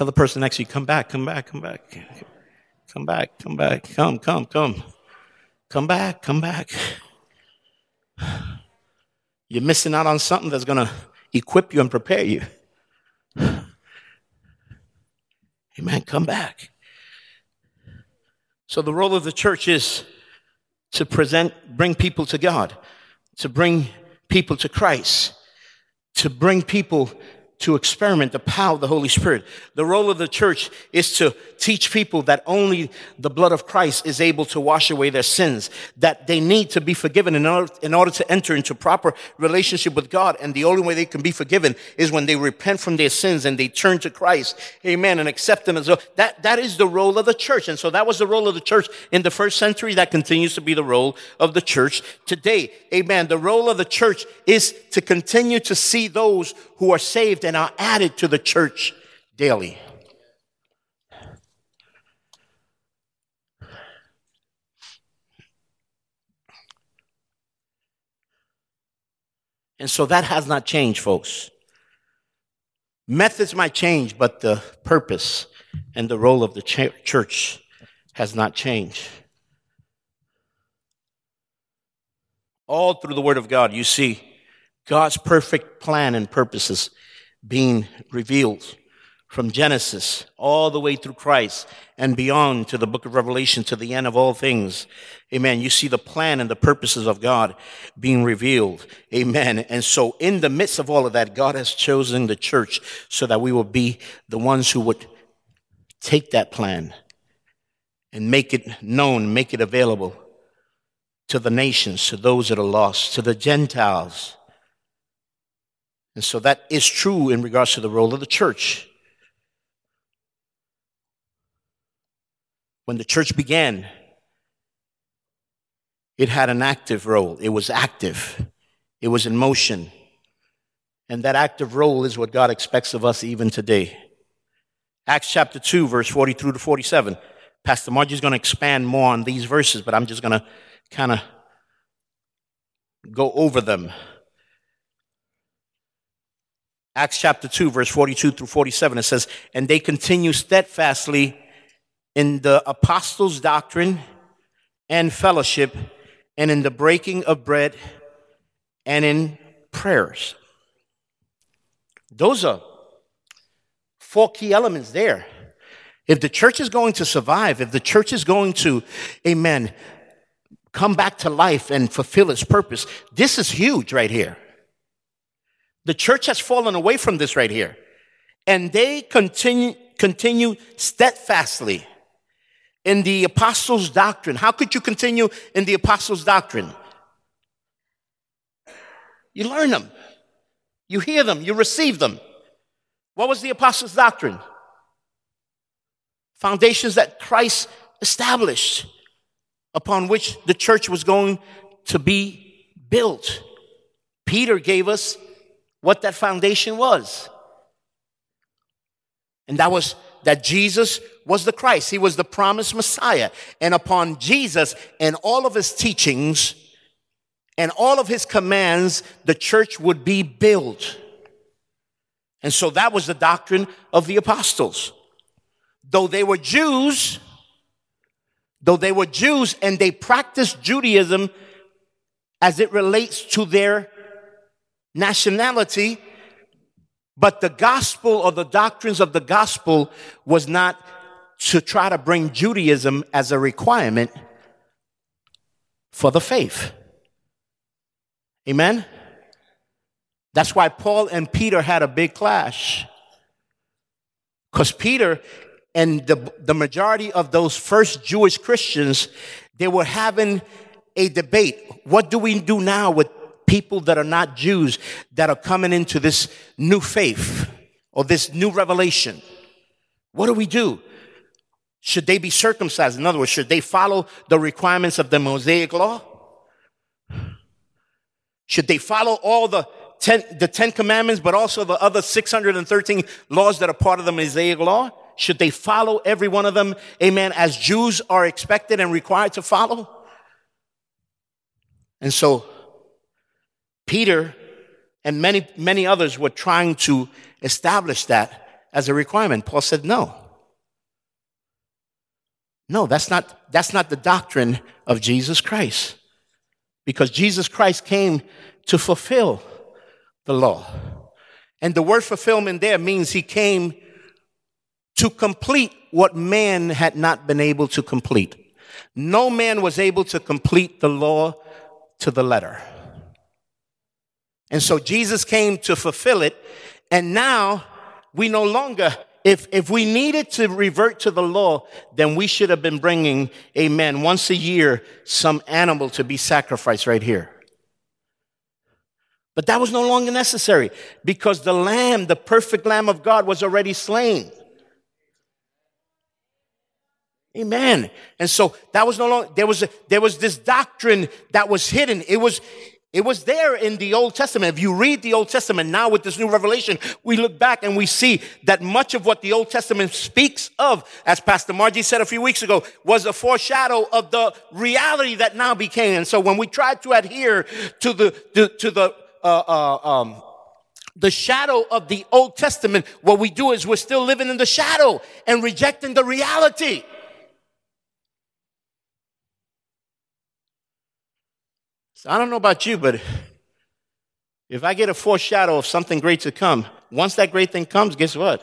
Tell the person next to you, come back, come back, come back. Come back, come back, come, come, come. Come back, come back. You're missing out on something that's going to equip you and prepare you. Amen. Come back. So the role of the church is to present, bring people to God, to bring people to Christ, to bring people to experiment the power of the Holy Spirit. The role of the church is to teach people that only the blood of Christ is able to wash away their sins, that they need to be forgiven in order, in order to enter into proper relationship with God. And the only way they can be forgiven is when they repent from their sins and they turn to Christ. Amen. And accept Him as well. That, that is the role of the church. And so that was the role of the church in the first century. That continues to be the role of the church today. Amen. The role of the church is to continue to see those who are saved and are added to the church daily. And so that has not changed, folks. Methods might change, but the purpose and the role of the ch- church has not changed. All through the Word of God, you see God's perfect plan and purposes being revealed from Genesis all the way through Christ and beyond to the book of Revelation to the end of all things. Amen. You see the plan and the purposes of God being revealed. Amen. And so in the midst of all of that, God has chosen the church so that we will be the ones who would take that plan and make it known, make it available to the nations, to those that are lost, to the Gentiles. And so that is true in regards to the role of the church. When the church began, it had an active role. It was active. It was in motion. And that active role is what God expects of us even today. Acts chapter 2, verse 40 through to 47. Pastor Margie is going to expand more on these verses, but I'm just going to kind of go over them. Acts chapter 2, verse 42 through 47, it says, And they continue steadfastly in the apostles' doctrine and fellowship, and in the breaking of bread, and in prayers. Those are four key elements there. If the church is going to survive, if the church is going to, amen, come back to life and fulfill its purpose, this is huge right here. The church has fallen away from this right here. And they continue, continue steadfastly in the apostles' doctrine. How could you continue in the apostles' doctrine? You learn them, you hear them, you receive them. What was the apostles' doctrine? Foundations that Christ established upon which the church was going to be built. Peter gave us what that foundation was. And that was that Jesus was the Christ. He was the promised Messiah. And upon Jesus and all of his teachings and all of his commands, the church would be built. And so that was the doctrine of the apostles. though they were Jews, though they were Jews and they practiced Judaism as it relates to their nationality, but the gospel or the doctrines of the gospel was not to try to bring Judaism as a requirement for the faith. Amen? That's why Paul and Peter had a big clash. Because Peter and the, the majority of those first Jewish Christians, they were having a debate. What do we do now with people that are not Jews that are coming into this new faith or this new revelation? What do we do? Should they be circumcised? In other words, should they follow the requirements of the Mosaic law? Should they follow all the ten, the Ten Commandments, but also the other 613 laws that are part of the Mosaic law? Should they follow every one of them, amen, as Jews are expected and required to follow? And so, Peter and many, many others were trying to establish that as a requirement. Paul said, no. No, that's not, that's not the doctrine of Jesus Christ. Because Jesus Christ came to fulfill the law. And the word fulfillment there means he came to complete what man had not been able to complete. No man was able to complete the law to the letter. And so Jesus came to fulfill it. And now we no longer, if, if we needed to revert to the law, then we should have been bringing, amen, once a year, some animal to be sacrificed right here. But that was no longer necessary because the lamb, the perfect lamb of God was already slain. Amen. And so that was no longer, there was, a, there was this doctrine that was hidden. It was, it was there in the Old Testament. If you read the Old Testament now with this new revelation, we look back and we see that much of what the Old Testament speaks of, as Pastor Margie said a few weeks ago, was a foreshadow of the reality that now became. And so when we try to adhere to the, to, to the, uh, uh, um, the shadow of the Old Testament, what we do is we're still living in the shadow and rejecting the reality. So I don't know about you, but if I get a foreshadow of something great to come, once that great thing comes, guess what?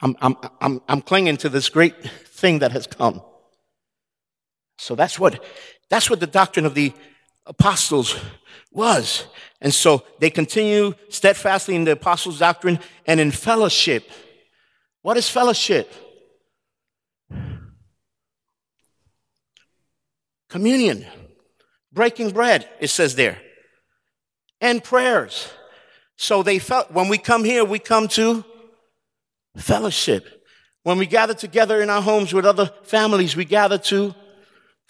I'm, I'm, I'm, I'm clinging to this great thing that has come. So that's what, that's what the doctrine of the apostles was. And so they continue steadfastly in the apostles' doctrine and in fellowship. What is fellowship? Communion breaking bread, it says there, and prayers. So they felt, when we come here, we come to fellowship. When we gather together in our homes with other families, we gather to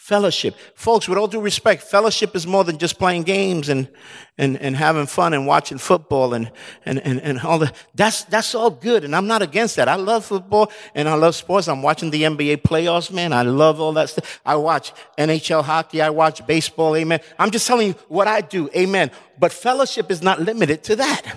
fellowship. Folks, with all due respect, fellowship is more than just playing games and, and, and having fun and watching football and, and, and, and all that. That's, that's all good. And I'm not against that. I love football and I love sports. I'm watching the NBA playoffs, man. I love all that stuff. I watch NHL hockey. I watch baseball. Amen. I'm just telling you what I do. Amen. But fellowship is not limited to that.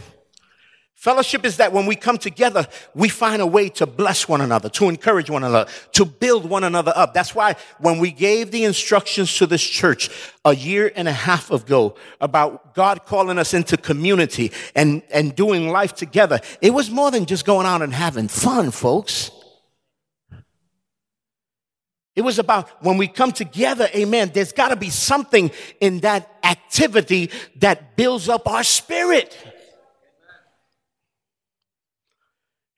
Fellowship is that when we come together, we find a way to bless one another, to encourage one another, to build one another up. That's why when we gave the instructions to this church a year and a half ago about God calling us into community and, and doing life together, it was more than just going out and having fun, folks. It was about when we come together, amen, there's got to be something in that activity that builds up our spirit.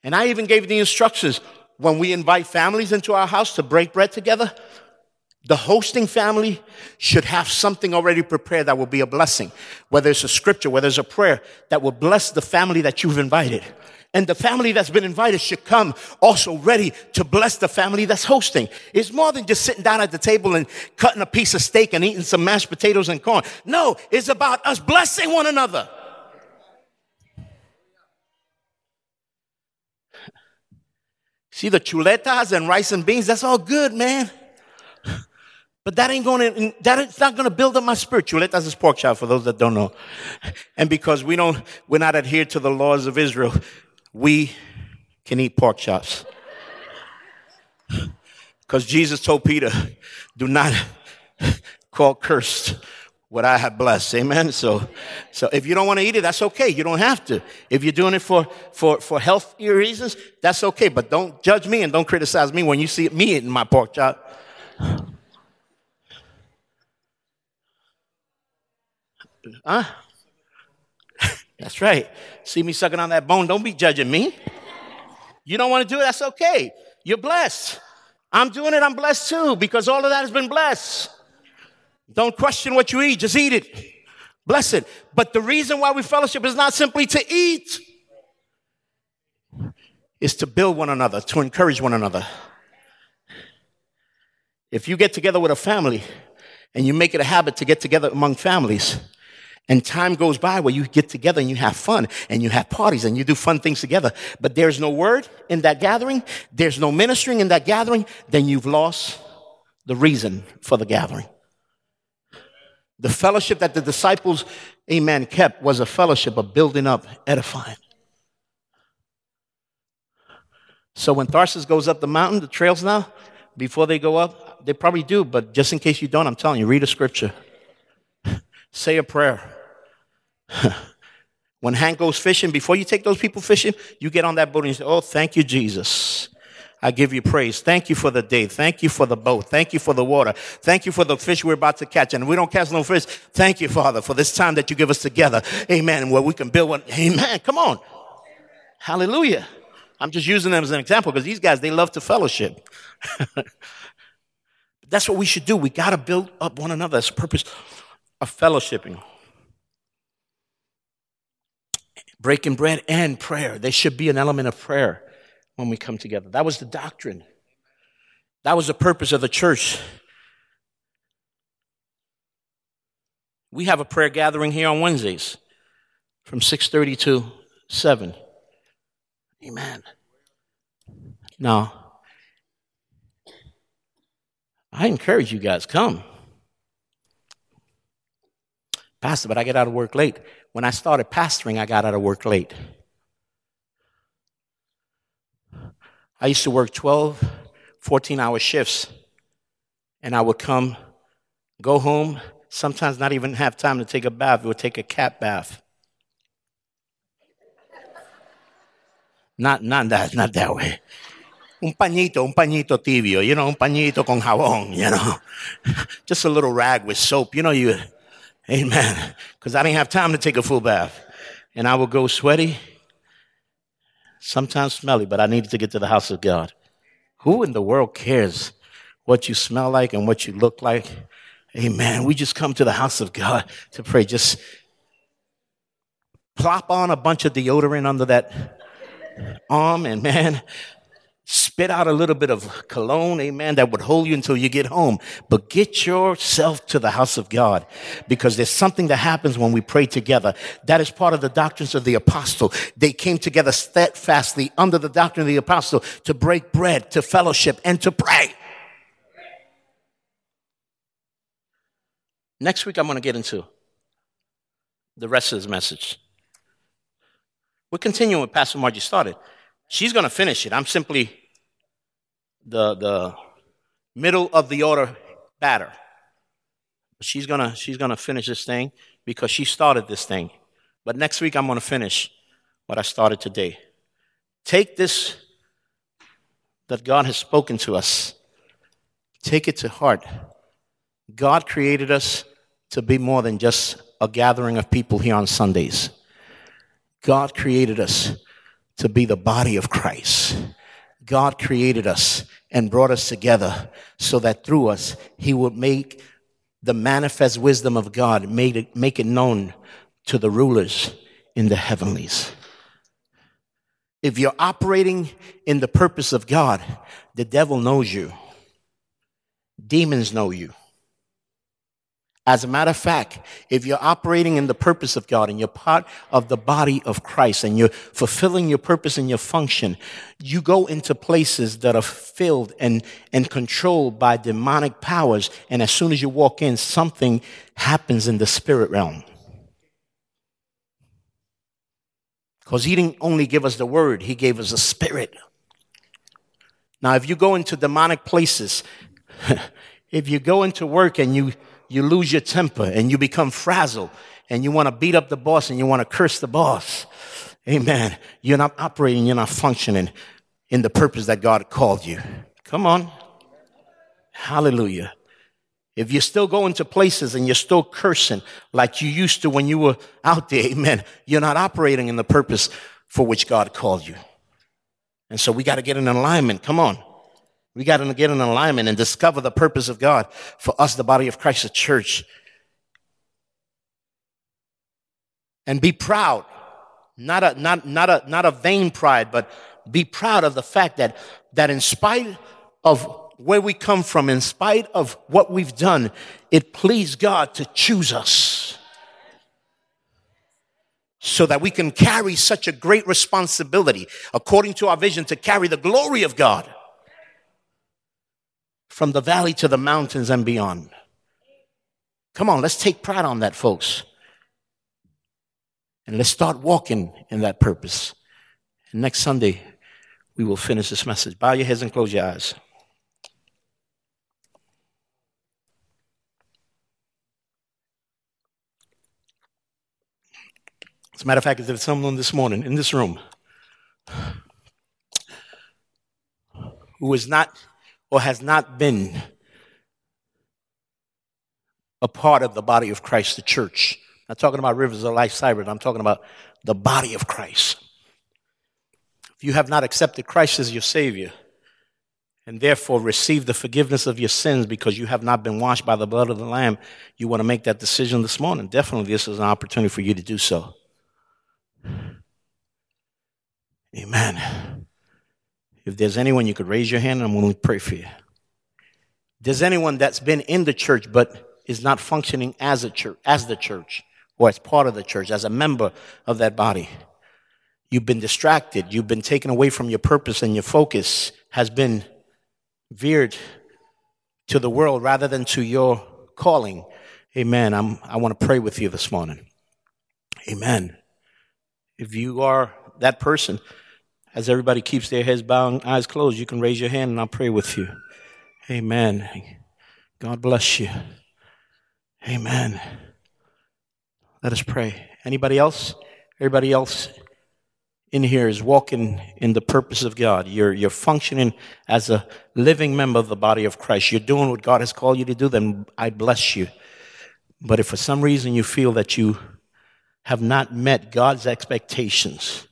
And I even gave the instructions when we invite families into our house to break bread together, the hosting family should have something already prepared that will be a blessing. Whether it's a scripture, whether it's a prayer that will bless the family that you've invited. And the family that's been invited should come also ready to bless the family that's hosting. It's more than just sitting down at the table and cutting a piece of steak and eating some mashed potatoes and corn. No, it's about us blessing one another. See the chuletas and rice and beans, that's all good, man. But that ain't to, that is not to build up my spirit. Chuletas is pork chop for those that don't know. And because we don't, we're not adhered to the laws of Israel, we can eat pork chops. (laughs) Because Jesus told Peter, do not (laughs) call cursed what I have blessed. Amen. So, so if you don't want to eat it, that's okay. You don't have to. If you're doing it for, for, for healthy reasons, that's okay. But don't judge me and don't criticize me when you see me eating my pork chop. Huh? (laughs) That's right. See me sucking on that bone. Don't be judging me. You don't want to do it. That's okay. You're blessed. I'm doing it. I'm blessed too because all of that has been blessed. Don't question what you eat. Just eat it. Bless it. But the reason why we fellowship is not simply to eat. Is to build one another, to encourage one another. If you get together with a family and you make it a habit to get together among families, and time goes by where you get together and you have fun and you have parties and you do fun things together, but there's no word in that gathering, there's no ministering in that gathering, then you've lost the reason for the gathering. The fellowship that the disciples, amen, kept was a fellowship of building up, edifying. So when Tharsis goes up the mountain, the trails now, before they go up, they probably do, but just in case you don't, I'm telling you, read a scripture. (laughs) Say a prayer. (laughs) when Hank goes fishing, before you take those people fishing, you get on that boat and you say, Oh, thank you, Jesus. I give you praise. Thank you for the day. Thank you for the boat. Thank you for the water. Thank you for the fish we're about to catch. And we don't catch no fish. Thank you, Father, for this time that you give us together. Amen. Where we can build one. Amen. Come on. Hallelujah. I'm just using them as an example because these guys, they love to fellowship. (laughs) That's what we should do. We got to build up one another. That's the purpose of fellowshipping breaking bread and prayer. There should be an element of prayer when we come together. That was the doctrine. That was the purpose of the church. We have a prayer gathering here on Wednesdays from 6:30 to 7. Amen. Now, I encourage you guys come. Pastor, but I get out of work late. When I started pastoring, I got out of work late. I used to work 12, 14 hour shifts, and I would come, go home, sometimes not even have time to take a bath, it would take a cat bath. Not, not that, not that way. Un pañito, un pañito tibio, you know, un pañito con jabón, you know. (laughs) Just a little rag with soap, you know, you Amen. Because I didn't have time to take a full bath. And I would go sweaty, sometimes smelly, but I needed to get to the house of God. Who in the world cares what you smell like and what you look like? Amen. We just come to the house of God to pray. Just plop on a bunch of deodorant under that arm, and man, spit out a little bit of cologne, amen, that would hold you until you get home. But get yourself to the house of God because there's something that happens when we pray together. That is part of the doctrines of the apostle. They came together steadfastly under the doctrine of the apostle to break bread, to fellowship, and to pray. Next week, I'm going to get into the rest of this message. We're continuing with Pastor Margie started. She's going to finish it. I'm simply the, the middle of the order batter. She's going to she's going to finish this thing because she started this thing. But next week, I'm going to finish what I started today. Take this that God has spoken to us, take it to heart. God created us to be more than just a gathering of people here on Sundays. God created us to be the body of Christ. God created us and brought us together so that through us, He would make the manifest wisdom of God, make it, make it known to the rulers in the heavenlies. If you're operating in the purpose of God, the devil knows you. Demons know you. As a matter of fact, if you're operating in the purpose of God and you're part of the body of Christ and you're fulfilling your purpose and your function, you go into places that are filled and, and controlled by demonic powers. And as soon as you walk in, something happens in the spirit realm. Because he didn't only give us the word, he gave us a spirit. Now, if you go into demonic places, (laughs) if you go into work and you, you lose your temper and you become frazzled and you want to beat up the boss and you want to curse the boss, amen, you're not operating, you're not functioning in the purpose that God called you. Come on. Hallelujah. If you're still going to places and you're still cursing like you used to when you were out there, (laughs) amen, you're not operating in the purpose for which God called you. And so we got to get in alignment. Come on. We got to get in alignment and discover the purpose of God for us, the body of Christ, the church. And be proud. Not a, not, not a, not a vain pride, but be proud of the fact that, that in spite of where we come from, in spite of what we've done, it pleased God to choose us so that we can carry such a great responsibility according to our vision to carry the glory of God from the valley to the mountains and beyond. Come on, let's take pride on that, folks. And let's start walking in that purpose. And next Sunday, we will finish this message. Bow your heads and close your eyes. As a matter of fact, there's someone this morning in this room who is not or has not been a part of the body of Christ, the church. I'm not talking about rivers of life cyber, I'm talking about the body of Christ. If you have not accepted Christ as your Savior, and therefore receive the forgiveness of your sins because you have not been washed by the blood of the Lamb, you want to make that decision this morning. Definitely, this is an opportunity for you to do so. Amen. If there's anyone you could raise your hand, I'm going to pray for you. There's anyone that's been in the church but is not functioning as a church, as the church, or as part of the church, as a member of that body. You've been distracted. You've been taken away from your purpose, and your focus has been veered to the world rather than to your calling. Amen. I'm, I want to pray with you this morning. Amen. If you are that person, as everybody keeps their heads bowed, and eyes closed, you can raise your hand and I'll pray with you. Amen. God bless you. Amen. Let us pray. Anybody else? Everybody else in here is walking in the purpose of God. You're, you're functioning as a living member of the body of Christ. You're doing what God has called you to do, then I bless you. But if for some reason you feel that you have not met God's expectations,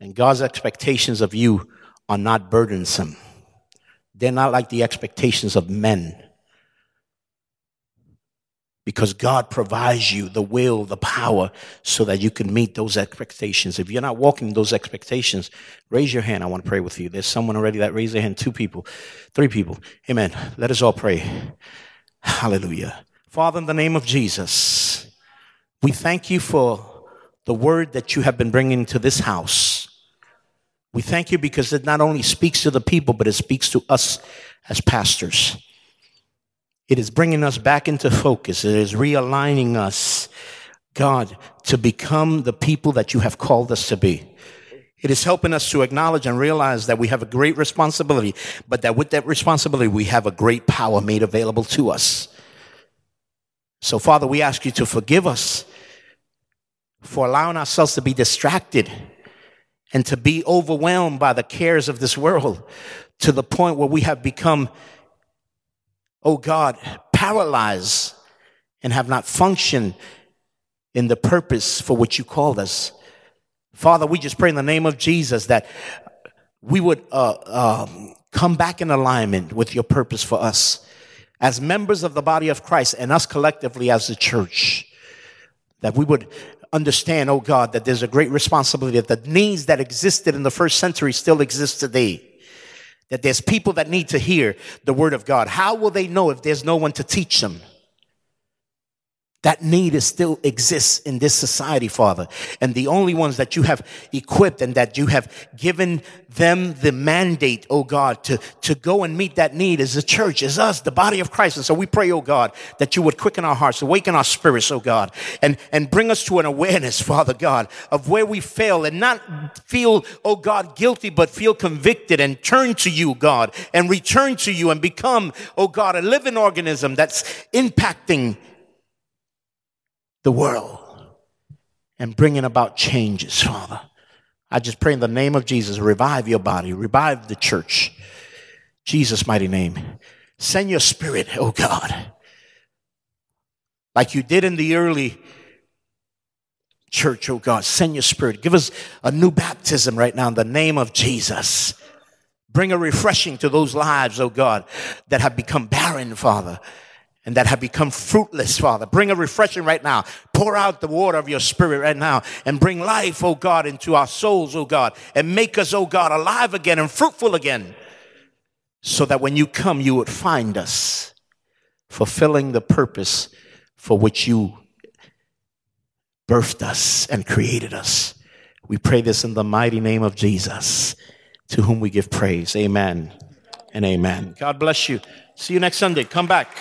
and God's expectations of you are not burdensome. They're not like the expectations of men. Because God provides you the will, the power, so that you can meet those expectations. If you're not walking those expectations, raise your hand. I want to pray with you. There's someone already that raised their hand. Two people, three people. Amen. Let us all pray. Hallelujah. Father, in the name of Jesus, we thank you for the word that you have been bringing to this house. We thank you because it not only speaks to the people, but it speaks to us as pastors. It is bringing us back into focus. It is realigning us, God, to become the people that you have called us to be. It is helping us to acknowledge and realize that we have a great responsibility, but that with that responsibility, we have a great power made available to us. So, Father, we ask you to forgive us for allowing ourselves to be distracted and to be overwhelmed by the cares of this world to the point where we have become, oh God, paralyzed and have not functioned in the purpose for which you called us. Father, we just pray in the name of Jesus that we would uh, um, come back in alignment with your purpose for us as members of the body of Christ and us collectively as the church, that we would understand, oh God, that there's a great responsibility that the needs that existed in the first century still exist today. That there's people that need to hear the word of God. How will they know if there's no one to teach them? That need is still exists in this society, Father. And the only ones that you have equipped and that you have given them the mandate, oh God, to, to go and meet that need is the church, is us, the body of Christ. And so we pray, oh God, that you would quicken our hearts, awaken our spirits, oh God, and, and bring us to an awareness, Father God, of where we fail and not feel, oh God, guilty, but feel convicted and turn to you, God, and return to you and become, oh God, a living organism that's impacting the world and bringing about changes, Father. I just pray in the name of Jesus, revive your body, revive the church. Jesus' mighty name. Send your spirit, oh God, like you did in the early church, oh God. Send your spirit. Give us a new baptism right now in the name of Jesus. Bring a refreshing to those lives, oh God, that have become barren, Father and that have become fruitless, Father. Bring a refreshing right now. Pour out the water of your spirit right now and bring life, oh God, into our souls, oh God, and make us, oh God, alive again and fruitful again. So that when you come, you would find us fulfilling the purpose for which you birthed us and created us. We pray this in the mighty name of Jesus, to whom we give praise. Amen and amen. God bless you. See you next Sunday. Come back.